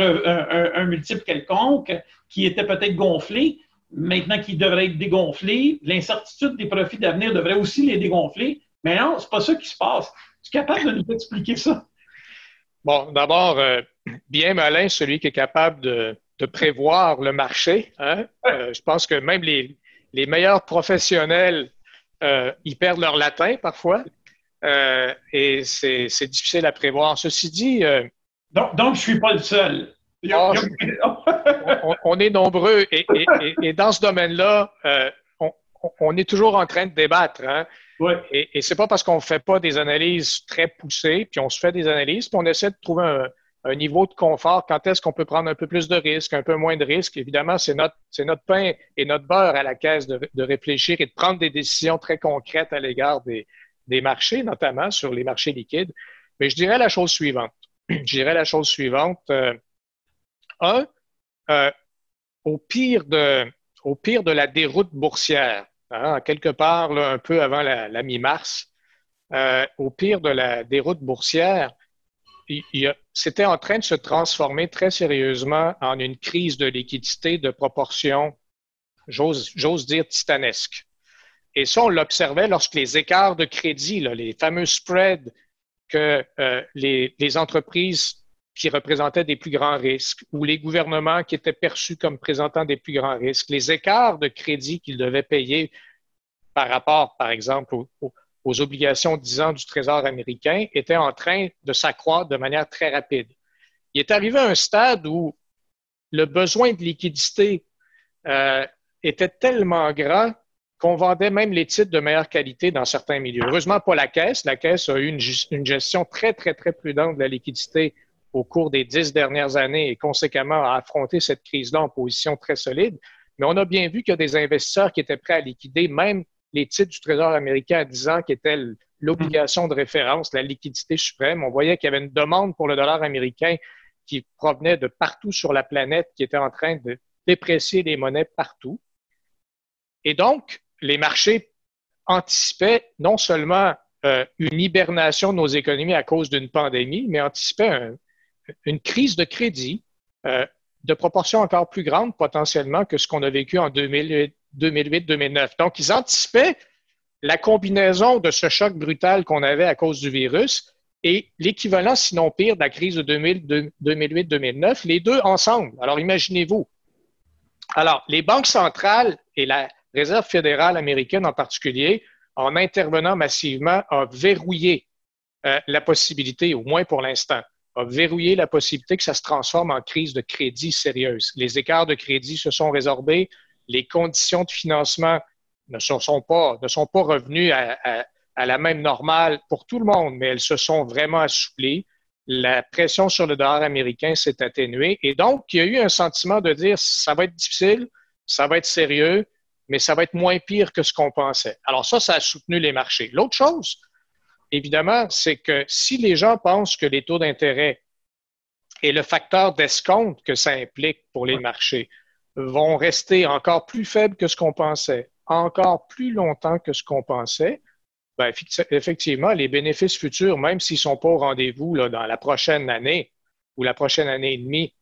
B: un, multiple quelconque qui était peut-être gonflé, maintenant qui devrait être dégonflé. L'incertitude des profits d'avenir devrait aussi les dégonfler. Mais non, c'est pas ça qui se passe. Tu es capable de nous expliquer ça?
C: Bon, d'abord, euh, bien malin celui qui est capable de, de prévoir le marché. Hein? Euh, je pense que même les, les meilleurs professionnels, euh, ils perdent leur latin parfois. Euh, et c'est difficile à prévoir. Ceci dit. Euh,
B: donc, donc, je ne suis pas le seul.
C: Ah, on, est nombreux et, dans ce domaine-là, on est toujours en train de débattre. Hein? Et, et c'est pas parce qu'on fait pas des analyses très poussées, puis on se fait des analyses, puis on essaie de trouver un, un niveau de confort, quand est-ce qu'on peut prendre un peu plus de risques, un peu moins de risques? Évidemment, c'est notre, pain et notre beurre à la caisse de, réfléchir et de prendre des décisions très concrètes à l'égard des, marchés, notamment sur les marchés liquides. Mais je dirais la chose suivante. Je dirais la chose suivante. Euh, un, euh, au pire de, au pire de la déroute boursière, hein, quelque part un peu avant la, la mi-mars, euh, au pire de la déroute boursière, c'était en train de se transformer très sérieusement en une crise de liquidité de proportion, j'ose dire, titanesque. Et ça, on l'observait lorsque les écarts de crédit, les fameux spreads que euh, les, entreprises qui représentaient des plus grands risques ou les gouvernements qui étaient perçus comme présentant des plus grands risques, les écarts de crédit qu'ils devaient payer par rapport, par exemple, au, aux obligations 10 ans du Trésor américain était en train de s'accroître de manière très rapide. Il est arrivé à un stade où le besoin de liquidité euh, était tellement grand qu'on vendait même les titres de meilleure qualité dans certains milieux. Heureusement, pas la Caisse. La Caisse a eu une, gestion très, très, très prudente de la liquidité au cours des dix dernières années et conséquemment a affronté cette crise-là en position très solide. Mais on a bien vu qu'il y a des investisseurs qui étaient prêts à liquider même les titres du Trésor américain à 10 ans, qui était l'obligation de référence, la liquidité suprême. On voyait qu'il y avait une demande pour le dollar américain qui provenait de partout sur la planète, qui était en train de déprécier les monnaies partout. Et donc, les marchés anticipaient non seulement euh, une hibernation de nos économies à cause d'une pandémie, mais anticipaient une crise de crédit euh, de proportion encore plus grande potentiellement que ce qu'on a vécu en 2008, 2008-2009. Donc, ils anticipaient la combinaison de ce choc brutal qu'on avait à cause du virus et l'équivalent, sinon pire, de la crise de 2008-2009, les deux ensemble. Alors, imaginez-vous. Alors, les banques centrales et la Réserve fédérale américaine en particulier, en intervenant massivement, ont verrouillé euh, la possibilité, au moins pour l'instant, a verrouillé la possibilité que ça se transforme en crise de crédit sérieuse. Les écarts de crédit se sont résorbés, les conditions de financement ne sont, pas, ne sont pas revenues à, la même normale pour tout le monde, mais elles se sont vraiment assouplies. La pression sur le dollar américain s'est atténuée. Et donc, il y a eu un sentiment de dire, ça va être difficile, ça va être sérieux, mais ça va être moins pire que ce qu'on pensait. Alors ça, ça a soutenu les marchés. L'autre chose, évidemment, c'est que si les gens pensent que les taux d'intérêt et le facteur d'escompte que ça implique pour les marchés vont rester encore plus faibles que ce qu'on pensait, encore plus longtemps que ce qu'on pensait, ben, effectivement, les bénéfices futurs, même s'ils ne sont pas au rendez-vous dans la prochaine année ou la prochaine année et demie,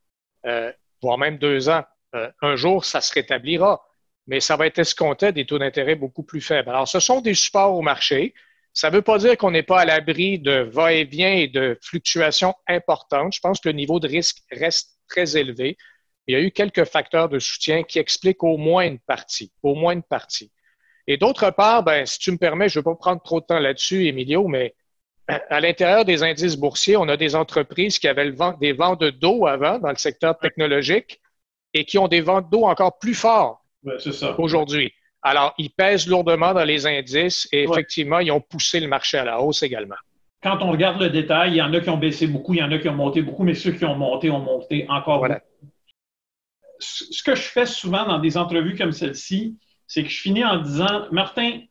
C: euh, voire même deux ans, euh, un jour, ça se rétablira. Mais ça va être escompté des taux d'intérêt beaucoup plus faibles. Alors, ce sont des supports au marché. Ça ne veut pas dire qu'on n'est pas à l'abri de va-et-vient et de fluctuations importantes. Je pense que le niveau de risque reste très élevé il y a eu quelques facteurs de soutien qui expliquent au moins une partie, au moins une partie. Et d'autre part, ben, si tu me permets, je ne vais pas prendre trop de temps là-dessus, Emilio, mais à l'intérieur des indices boursiers, on a des entreprises qui avaient des ventes d'eau avant dans le secteur technologique et qui ont des ventes d'eau encore plus fortes aujourd'hui. Alors, ils pèsent lourdement dans les indices et effectivement, ils ont poussé le marché à la hausse également.
B: Quand on regarde le détail, il y en a qui ont baissé beaucoup, il y en a qui ont monté beaucoup, mais ceux qui ont monté ont monté encore voilà ce que je fais souvent dans des entrevues comme celle-ci, c'est que je finis en disant, Martin,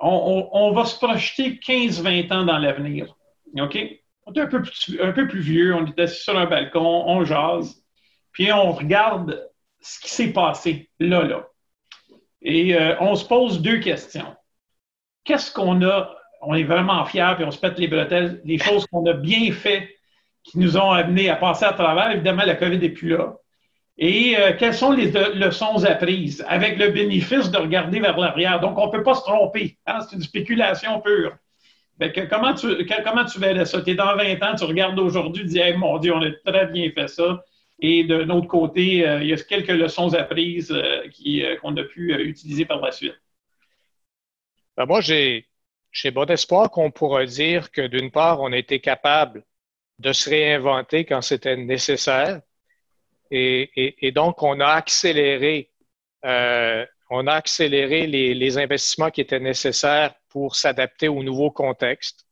B: on, va se projeter 15-20 ans dans l'avenir. OK? On est un peu, plus, un peu plus vieux, on est assis sur un balcon, on jase, puis on regarde ce qui s'est passé là, là. Et euh, on se pose deux questions. Qu'est-ce qu'on a, on est vraiment fiers, puis on se pète les bretelles, des choses qu'on a bien fait qui nous ont amenés à passer à travers. Évidemment, la COVID n'est plus là. Et euh, quelles sont les leçons apprises avec le bénéfice de regarder vers l'arrière? Donc, on ne peut pas se tromper. Hein? C'est une spéculation pure. comment, tu, comment tu verrais ça? Tu dans 20 ans, tu regardes aujourd'hui, tu dis mon Dieu, on a très bien fait ça. Et de notre côté, euh, il y a quelques leçons apprises euh, qu'on a pu utiliser par la suite.
C: Ben, moi, j'ai bon espoir qu'on pourra dire que d'une part, on a été capable de se réinventer quand c'était nécessaire et, donc, on a accéléré, euh, on a accéléré les, investissements qui étaient nécessaires pour s'adapter au nouveau contexte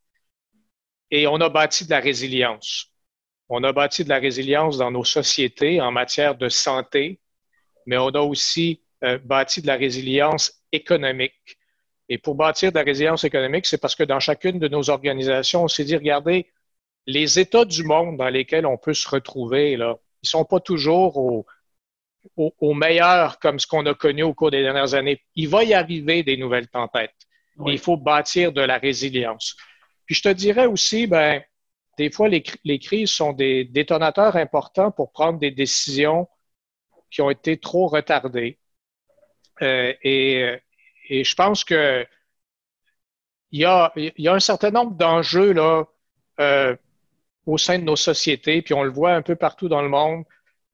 C: et on a bâti de la résilience. On a bâti de la résilience dans nos sociétés en matière de santé, mais on a aussi euh, bâti de la résilience économique. Et pour bâtir de la résilience économique, c'est parce que dans chacune de nos organisations, on s'est dit, regardez, les États du monde dans lesquels on peut se retrouver, là, ils sont pas toujours au, au, meilleur comme ce qu'on a connu au cours des dernières années. Il va y arriver des nouvelles tempêtes. il faut bâtir de la résilience. Puis je te dirais aussi, ben, des fois, les, crises sont des détonateurs importants pour prendre des décisions qui ont été trop retardées. Euh, et, je pense que il y a, un certain nombre d'enjeux euh, au sein de nos sociétés, puis on le voit un peu partout dans le monde.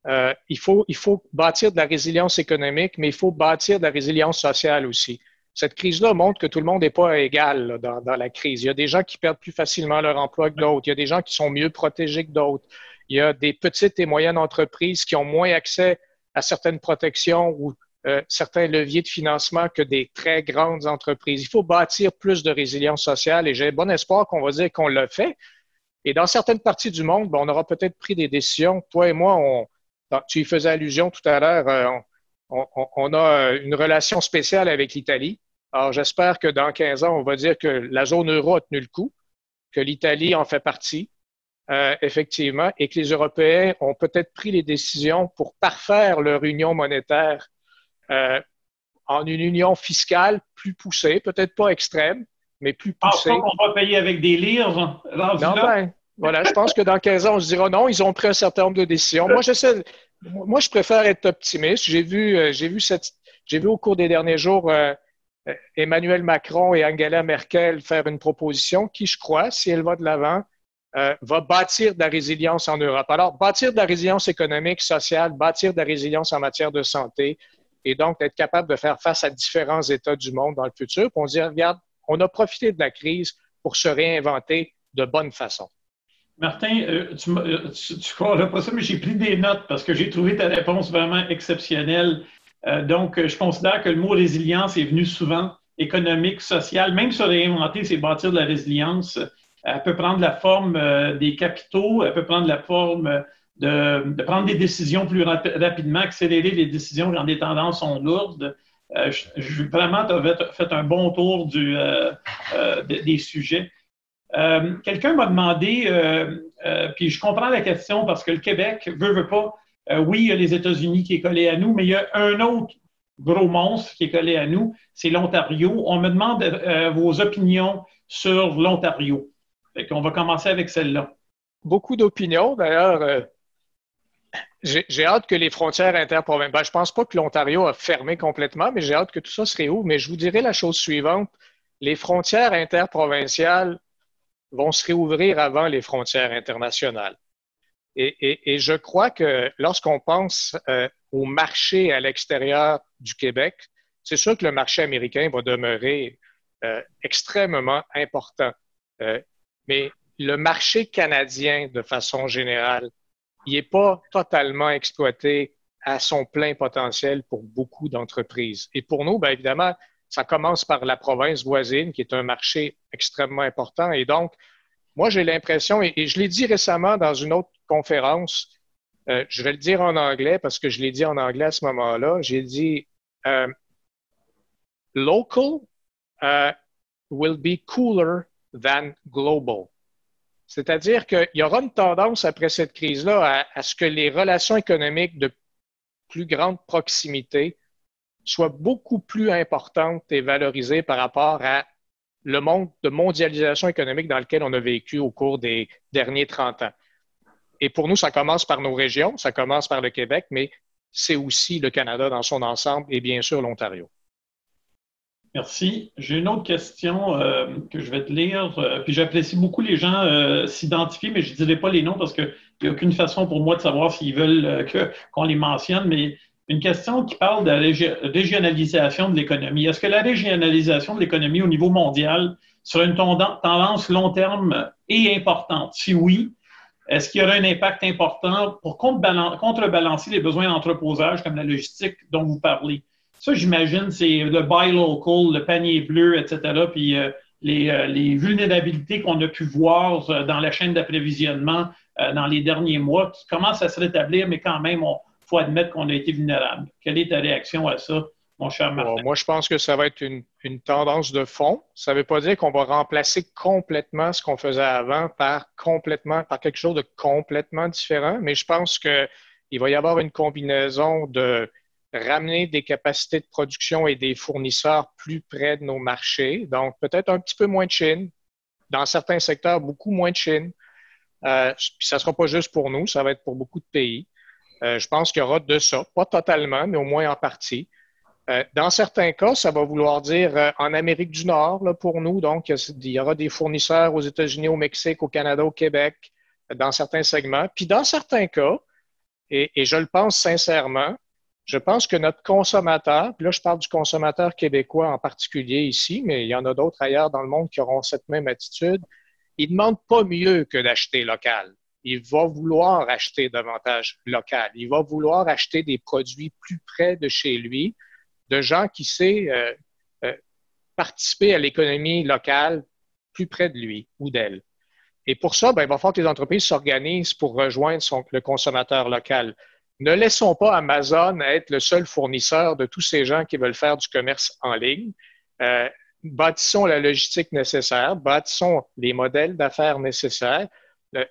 C: Euh, il faut bâtir de la résilience économique, mais il faut bâtir de la résilience sociale aussi. Cette crise-là montre que tout le monde n'est pas égal dans, la crise. Il y a des gens qui perdent plus facilement leur emploi que d'autres. Il y a des gens qui sont mieux protégés que d'autres. Il y a des petites et moyennes entreprises qui ont moins accès à certaines protections ou euh, certains leviers de financement que des très grandes entreprises. Il faut bâtir plus de résilience sociale et j'ai bon espoir qu'on va dire qu'on l'a fait. Et dans certaines parties du monde, ben, on aura peut-être pris des décisions. Toi et moi, tu y faisais allusion tout à l'heure, euh, on, on, a une relation spéciale avec l'Italie. Alors j'espère que dans 15 ans, on va dire que la zone euro a tenu le coup, que l'Italie en fait partie, euh, effectivement, et que les Européens ont peut-être pris les décisions pour parfaire leur union monétaire euh, en une union fiscale plus poussée, peut-être pas extrême, mais plus ah, poussée.
B: Ah, on va payer avec des livres.
C: Non, ben, voilà, je pense que dans 15 ans, on se dira non, ils ont pris un certain nombre de décisions. Moi, j'essaie, moi, je préfère être optimiste. J'ai vu, euh, j'ai vu vu au cours des derniers jours euh, Emmanuel Macron et Angela Merkel faire une proposition qui, je crois, si elle va de l'avant, euh, va bâtir de la résilience en Europe. Alors, bâtir de la résilience économique, sociale, bâtir de la résilience en matière de santé, et donc être capable de faire face à différents États du monde dans le futur. Puis on dit, regarde, on a profité de la crise pour se réinventer de bonne façon.
B: Martin, euh, tu ne euh, croiras pas ça, mais j'ai pris des notes parce que j'ai trouvé ta réponse vraiment exceptionnelle. Euh, donc, je considère que le mot résilience est venu souvent économique, social, même se réinventer, c'est bâtir de la résilience. Elle peut prendre la forme des capitaux, elle peut prendre la forme de, prendre des décisions plus rapidement, accélérer les décisions quand les tendances sont lourdes. vraiment, tu as fait un bon tour du, des sujets. Euh, quelqu'un m'a demandé, euh, euh, puis je comprends la question parce que le Québec veut, veut pas. oui, il y a les États-Unis qui est collé à nous, mais il y a un autre gros monstre qui est collé à nous, c'est l'Ontario. On me demande vos opinions sur l'Ontario. On va commencer avec celle-là.
C: Beaucoup d'opinions. D'ailleurs, j'ai hâte que les frontières interprovinciales. Ben, je ne pense pas que l'Ontario a fermé complètement, mais j'ai hâte que tout ça se réouvre. Mais je vous dirais la chose suivante. Les frontières interprovinciales vont se réouvrir avant les frontières internationales. Et, je crois que lorsqu'on pense euh, au marché à l'extérieur du Québec, c'est sûr que le marché américain va demeurer euh, extrêmement important. Euh, mais le marché canadien, de façon générale, il n'est pas totalement exploité à son plein potentiel pour beaucoup d'entreprises. Et pour nous, bien évidemment, ça commence par la province voisine, qui est un marché extrêmement important. Et donc, moi, j'ai l'impression, et, je l'ai dit récemment dans une autre conférence, euh, je vais le dire en anglais parce que je l'ai dit en anglais à ce moment-là, j'ai dit euh, local uh, will be cooler than global. C'est-à-dire qu'il y aura une tendance après cette crise-là à, ce que les relations économiques de plus grande proximité soit beaucoup plus importante et valorisée par rapport à le monde de mondialisation économique dans lequel on a vécu au cours des derniers 30 ans. Et pour nous, ça commence par nos régions, ça commence par le Québec, mais c'est aussi le Canada dans son ensemble et bien sûr l'Ontario.
B: Merci. J'ai une autre question euh, que je vais te lire. Euh, puis j'apprécie beaucoup les gens euh, s'identifier, mais je ne dirai pas les noms parce qu'il n'y a aucune façon pour moi de savoir s'ils veulent qu'on les mentionne. Mais une question qui parle de la régionalisation de l'économie. Est-ce que la régionalisation de l'économie au niveau mondial sera une tendance long terme et importante? Si oui, est-ce qu'il y aura un impact important pour contrebalancer les besoins d'entreposage comme la logistique dont vous parlez? Ça, j'imagine, c'est le buy local, le panier bleu, etc. Puis les, les, vulnérabilités qu'on a pu voir dans la chaîne d'approvisionnement dans les derniers mois qui commencent à se rétablir, mais quand même, il faut admettre qu'on a été vulnérable. Quelle est ta réaction à ça? Mon cher Martin?
C: moi, je pense que ça va être une, une tendance de fond. Ça ne veut pas dire qu'on va remplacer complètement ce qu'on faisait avant par complètement, par quelque chose de complètement différent, mais je pense qu'il va y avoir une combinaison de ramener des capacités de production et des fournisseurs plus près de nos marchés. Donc, peut-être un petit peu moins de Chine. Dans certains secteurs, beaucoup moins de Chine. Euh, puis ça ne sera pas juste pour nous, ça va être pour beaucoup de pays. Euh, je pense qu'il y aura de ça, pas totalement, mais au moins en partie. Euh, dans certains cas, ça va vouloir dire euh, en Amérique du Nord pour nous. Donc, il y aura des fournisseurs aux États-Unis, au Mexique, au Canada, au Québec, dans certains segments. Puis dans certains cas, et, je le pense sincèrement, je pense que notre consommateur, puis là je parle du consommateur québécois en particulier ici, mais il y en a d'autres ailleurs dans le monde qui auront cette même attitude, il ne demande pas mieux que d'acheter local. Il va vouloir acheter davantage local. Il va vouloir acheter des produits plus près de chez lui de gens qui savent euh, euh, participer à l'économie locale plus près de lui ou d'elle. Et pour ça, ben, il va falloir que les entreprises s'organisent pour rejoindre le consommateur local. Ne laissons pas Amazon être le seul fournisseur de tous ces gens qui veulent faire du commerce en ligne. Euh, bâtissons la logistique nécessaire, bâtissons les modèles d'affaires nécessaires,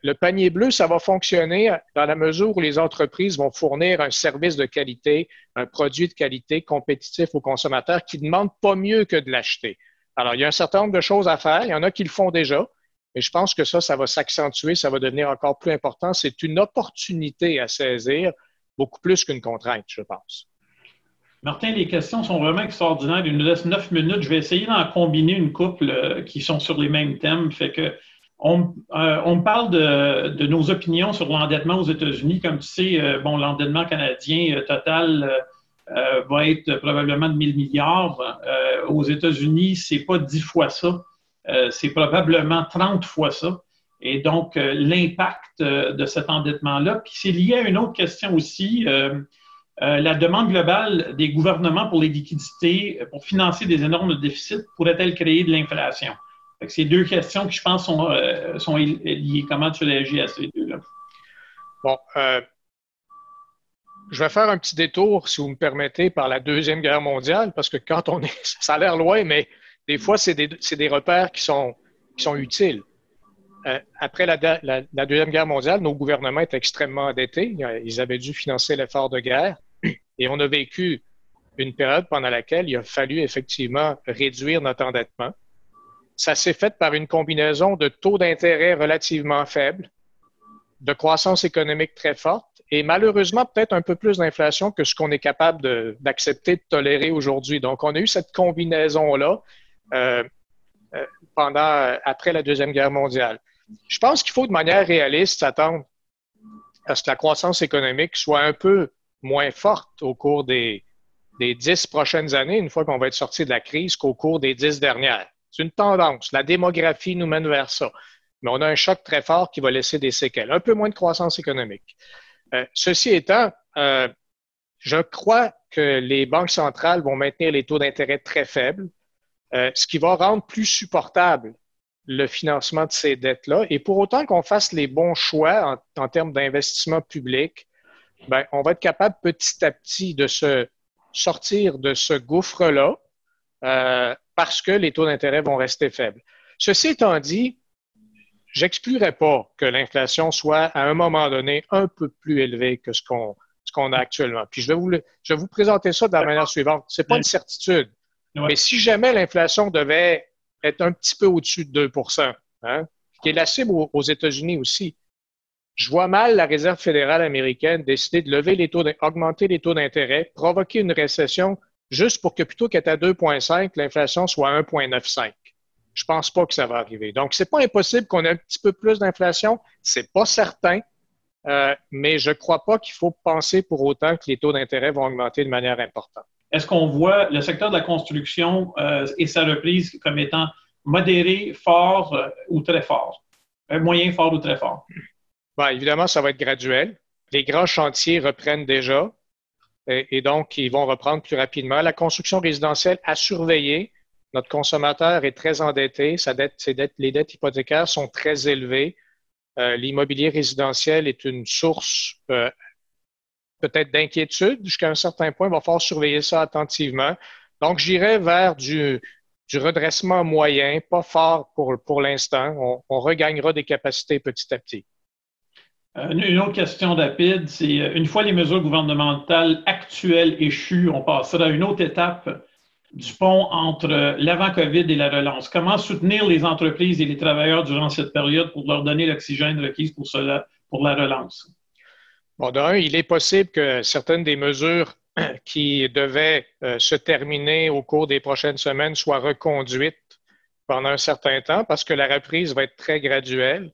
C: le, panier bleu, ça va fonctionner dans la mesure où les entreprises vont fournir un service de qualité, un produit de qualité compétitif aux consommateurs qui ne demandent pas mieux que de l'acheter. Alors, il y a un certain nombre de choses à faire. Il y en a qui le font déjà, mais je pense que ça, ça va s'accentuer, ça va devenir encore plus important. C'est une opportunité à saisir, beaucoup plus qu'une contrainte, je pense.
B: Martin, les questions sont vraiment extraordinaires. Il nous laisse neuf minutes. Je vais essayer d'en combiner une couple euh, qui sont sur les mêmes thèmes. Fait que on, euh, parle de, nos opinions sur l'endettement aux États-Unis. Comme tu sais, euh, bon, l'endettement canadien euh, total va être probablement de 1000 milliards. aux États-Unis, c'est pas 10 fois ça. c'est probablement 30 fois ça. Et donc, l'impact de cet endettement-là. Puis c'est lié à une autre question aussi. la demande globale des gouvernements pour les liquidités, pour financer des énormes déficits, pourrait-elle créer de l'inflation? Ces deux questions qui, je pense, sont, euh, sont liées. Comment tu réagis à ces deux-là?
C: Bon, euh, je vais faire un petit détour, si vous me permettez, par la Deuxième Guerre mondiale, parce que quand on est, ça a l'air loin, mais des fois, c'est des, des, repères qui sont, qui sont utiles. Euh, après la, la, Deuxième Guerre mondiale, nos gouvernements étaient extrêmement endettés. Ils avaient dû financer l'effort de guerre. Et on a vécu une période pendant laquelle il a fallu effectivement réduire notre endettement ça s'est fait par une combinaison de taux d'intérêt relativement faibles, de croissance économique très forte et malheureusement peut-être un peu plus d'inflation que ce qu'on est capable d'accepter, de, tolérer aujourd'hui. Donc, on a eu cette combinaison-là euh, euh, pendant euh, après la Deuxième Guerre mondiale. Je pense qu'il faut de manière réaliste s'attendre à ce que la croissance économique soit un peu moins forte au cours des, des dix prochaines années, une fois qu'on va être sorti de la crise, qu'au cours des dix dernières. C'est une tendance. La démographie nous mène vers ça. Mais on a un choc très fort qui va laisser des séquelles. Un peu moins de croissance économique. Euh, ceci étant, euh, je crois que les banques centrales vont maintenir les taux d'intérêt très faibles, euh, ce qui va rendre plus supportable le financement de ces dettes-là. Et pour autant qu'on fasse les bons choix en, termes d'investissement public, ben, on va être capable petit à petit de se sortir de ce gouffre-là parce que les taux d'intérêt vont rester faibles. Ceci étant dit, j'exclurais pas que l'inflation soit à un moment donné un peu plus élevée que ce qu'on a actuellement. Puis je vais vous, je vais vous présenter ça de la manière suivante. Ce n'est pas une certitude. Mais si jamais l'inflation devait être un petit peu au-dessus de 2% hein, qui est la cible aux, États-Unis aussi, je vois mal la Réserve fédérale américaine décider de lever les taux, d'augmenter les taux d'intérêt, provoquer une récession juste pour que plutôt qu'être à 2,5, l'inflation soit à 1,95. Je pense pas que ça va arriver. Donc, c'est pas impossible qu'on ait un petit peu plus d'inflation. C'est pas certain. Euh, mais je ne crois pas qu'il faut penser pour autant que les taux d'intérêt vont augmenter de manière importante.
B: Est-ce qu'on voit le secteur de la construction euh, et sa reprise comme étant modéré, fort euh, ou très fort? moyen, fort ou très fort?
C: Bien, évidemment, ça va être graduel. Les grands chantiers reprennent déjà. Et, donc ils vont reprendre plus rapidement. La construction résidentielle à surveiller. Notre consommateur est très endetté, sa dette, ses dettes, les dettes hypothécaires sont très élevées. Euh, l'immobilier résidentiel est une source euh, peut-être d'inquiétude jusqu'à un certain point. Il va falloir surveiller ça attentivement. Donc, j'irai vers du, du, redressement moyen, pas fort pour, pour l'instant. On, on, regagnera des capacités petit à petit.
B: Euh, une autre question rapide, c'est une fois les mesures gouvernementales actuelles échues, on passera à une autre étape du pont entre l'avant-COVID et la relance. Comment soutenir les entreprises et les travailleurs durant cette période pour leur donner l'oxygène requis pour, cela, pour la relance?
C: Bon, d'un, il est possible que certaines des mesures qui devaient euh, se terminer au cours des prochaines semaines soient reconduites pendant un certain temps parce que la reprise va être très graduelle.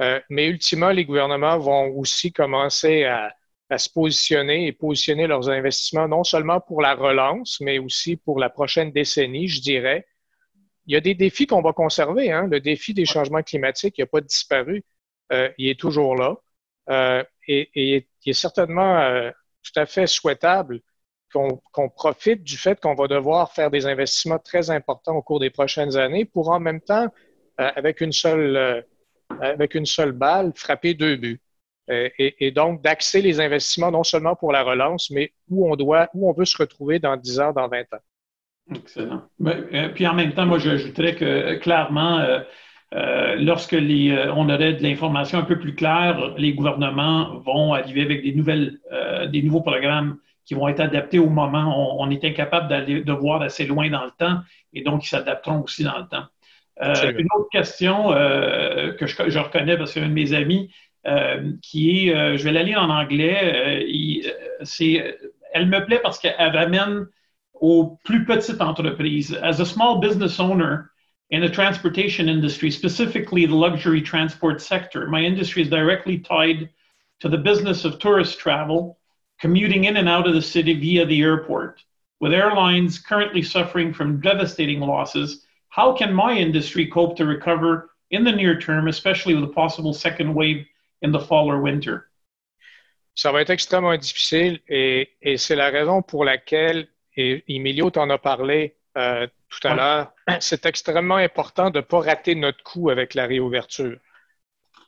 C: Euh, mais ultimement, les gouvernements vont aussi commencer à, se positionner et positionner leurs investissements non seulement pour la relance, mais aussi pour la prochaine décennie, je dirais. Il y a des défis qu'on va conserver. Hein. Le défi des changements climatiques, n'a pas disparu. Euh, il est toujours là. Euh, et, il est certainement tout à fait souhaitable qu'on profite du fait qu'on va devoir faire des investissements très importants au cours des prochaines années pour en même temps, avec une seule, avec une seule balle, frapper deux buts. Euh, et, donc d'axer les investissements non seulement pour la relance, mais où on doit, où on veut se retrouver dans 10 ans, dans 20 ans.
B: Excellent. Euh, puis en même temps, moi, j'ajouterais que euh, clairement, lorsque les, on aurait de l'information un peu plus claire, les gouvernements vont arriver avec des nouvelles, des nouveaux programmes qui vont être adaptés au moment. On, est incapable de voir assez loin dans le temps et donc ils s'adapteront aussi dans le temps. Euh, une autre question euh, que je, je, reconnais parce que un de mes amis, euh, qui est, euh, je vais la lire en anglais, euh, euh c'est, elle me plaît parce qu'elle ramène aux plus petites entreprises. As a small business owner in the transportation industry, specifically the luxury transport sector, my industry is directly tied to the business of tourist travel, commuting in and out of the city via the airport. With airlines currently suffering from devastating losses, how can my industry cope to recover in the near term, especially with a possible second wave in the fall or winter?
C: Ça va être extrêmement difficile et, et c'est la raison pour laquelle, et Emilio t'en a parlé euh, tout à ouais. l'heure, c'est extrêmement important de ne pas rater notre coup avec la réouverture.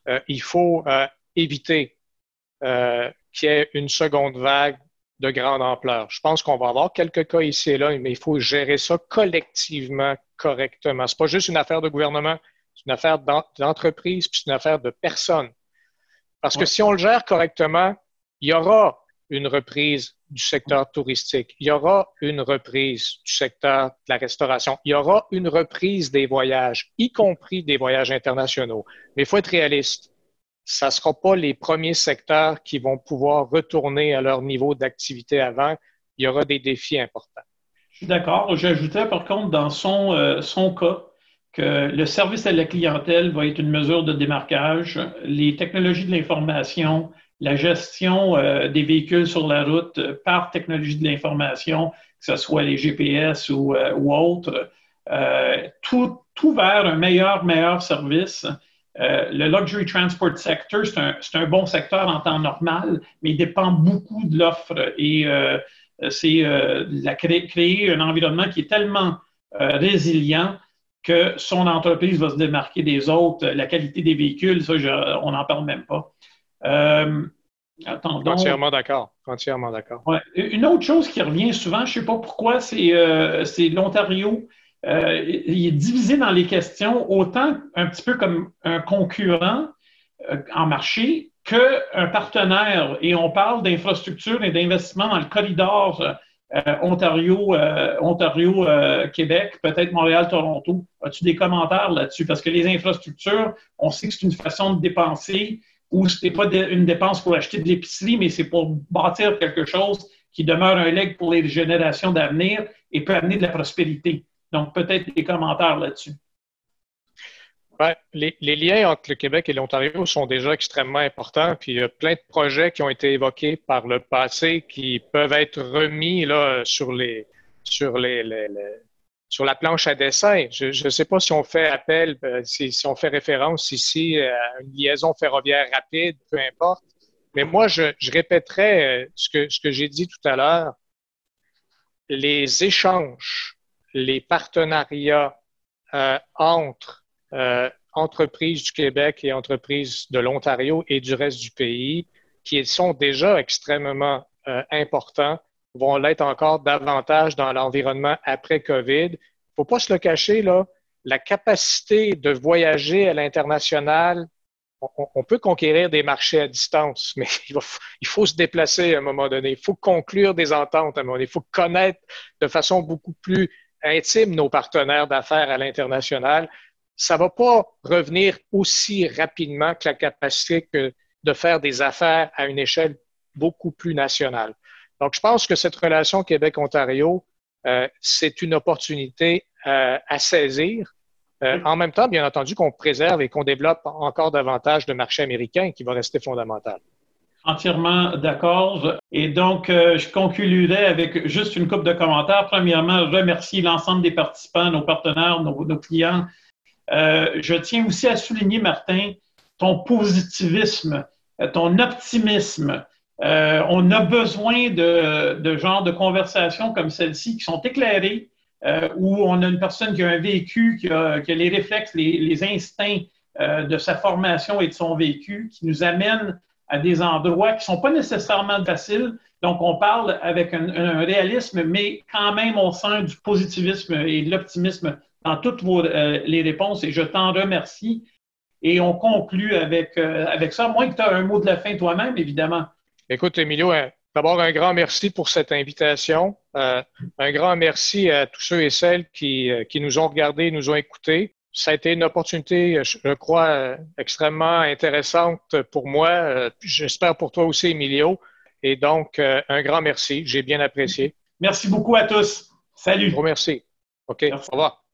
C: Euh, il faut euh, éviter euh, qu'il y ait une seconde vague de grande ampleur. Je pense qu'on va avoir quelques cas ici et là, mais il faut gérer ça collectivement, correctement. C'est pas juste une affaire de gouvernement, c'est une affaire d'entreprise, puis c'est une affaire de personnes. Parce que si on le gère correctement, il y aura une reprise du secteur touristique, il y aura une reprise du secteur de la restauration, il y aura une reprise des voyages, y compris des voyages internationaux. Mais il faut être réaliste. Ça ne sera pas les premiers secteurs qui vont pouvoir retourner à leur niveau d'activité avant. Il y aura des défis importants.
B: Je suis d'accord. J'ajoutais par contre dans son, euh, son cas, que le service à la clientèle va être une mesure de démarquage. Les technologies de l'information, la gestion euh, des véhicules sur la route par technologie de l'information, que ce soit les GPS ou, euh, ou autres, euh, tout, tout, vers un meilleur, meilleur service. Euh, le luxury transport sector, c'est un, un, bon secteur en temps normal, mais il dépend beaucoup de l'offre et euh, c'est créer, créer un environnement qui est tellement résilient que son entreprise va se démarquer des autres, la qualité des véhicules, ça, on n'en parle même pas.
C: Euh, Entièrement d'accord. Entièrement d'accord.
B: Ouais. Une autre chose qui revient souvent, je ne sais pas pourquoi, c'est euh, l'Ontario. Euh, il est divisé dans les questions autant un petit peu comme un concurrent euh, en marché qu'un partenaire. Et on parle d'infrastructures et d'investissements dans le corridor euh, Ontario, Ontario, Québec, peut-être Montréal, Toronto. As-tu des commentaires là-dessus? Parce que les infrastructures, on sait que c'est une façon de dépenser ou ce n'est pas une dépense pour acheter de l'épicerie, mais c'est pour bâtir quelque chose qui demeure un leg pour les générations d'avenir et peut amener de la prospérité. Donc, peut-être des commentaires là-dessus.
C: Les, les, liens entre le Québec et l'Ontario sont déjà extrêmement importants. Puis il y a plein de projets qui ont été évoqués par le passé qui peuvent être remis là, sur, les, sur, les, sur la planche à dessin. Je ne sais pas si on fait appel, euh, si, si, on fait référence ici à une liaison ferroviaire rapide, peu importe. Mais moi, je, je répéterai euh, ce que, ce que j'ai dit tout à l'heure. Les échanges, les partenariats euh, entre euh, entreprises du Québec et entreprises de l'Ontario et du reste du pays, qui sont déjà extrêmement euh, importants, vont l'être encore davantage dans l'environnement après COVID. Il ne faut pas se le cacher, là, la capacité de voyager à l'international, on, peut conquérir des marchés à distance, mais il, faut se déplacer à un moment donné. Il faut conclure des ententes à un moment donné. Il faut connaître de façon beaucoup plus intime nos partenaires d'affaires à l'international. Ça ne va pas revenir aussi rapidement que la capacité de faire des affaires à une échelle beaucoup plus nationale. Donc, je pense que cette relation Québec-Ontario, euh, c'est une opportunité euh, à saisir. Euh, en même temps, bien entendu, qu'on préserve et qu'on développe encore davantage de marché américain qui va rester fondamental.
B: Entièrement d'accord. Et donc, je conclurai avec juste une coupe de commentaires. Premièrement, remercier l'ensemble des participants, nos partenaires, nos, clients. je tiens aussi à souligner, Martin, ton positivisme, ton optimisme, euh, on a besoin de, de genres de conversations comme celle-ci qui sont éclairées, euh, où on a une personne qui a un vécu, qui a, les réflexes, les, instincts euh, de sa formation et de son vécu, qui nous amènent à des endroits qui ne sont pas nécessairement faciles. Donc, on parle avec un, réalisme, mais quand même, on sent du positivisme et de l'optimisme dans toutes vos, les réponses et je t'en remercie. Et on conclut avec, avec ça, moins que tu as un mot de la fin toi-même, évidemment.
C: Écoute, Emilio, d'abord un grand merci pour cette invitation. Euh, un grand merci à tous ceux et celles qui, euh, qui nous ont regardés, nous ont écoutés. Ça a été une opportunité, je crois, extrêmement intéressante pour moi. J'espère pour toi aussi, Emilio. Et donc, un grand merci. J'ai bien apprécié.
B: Merci beaucoup à tous. Salut.
C: Gros merci. OK. Au revoir.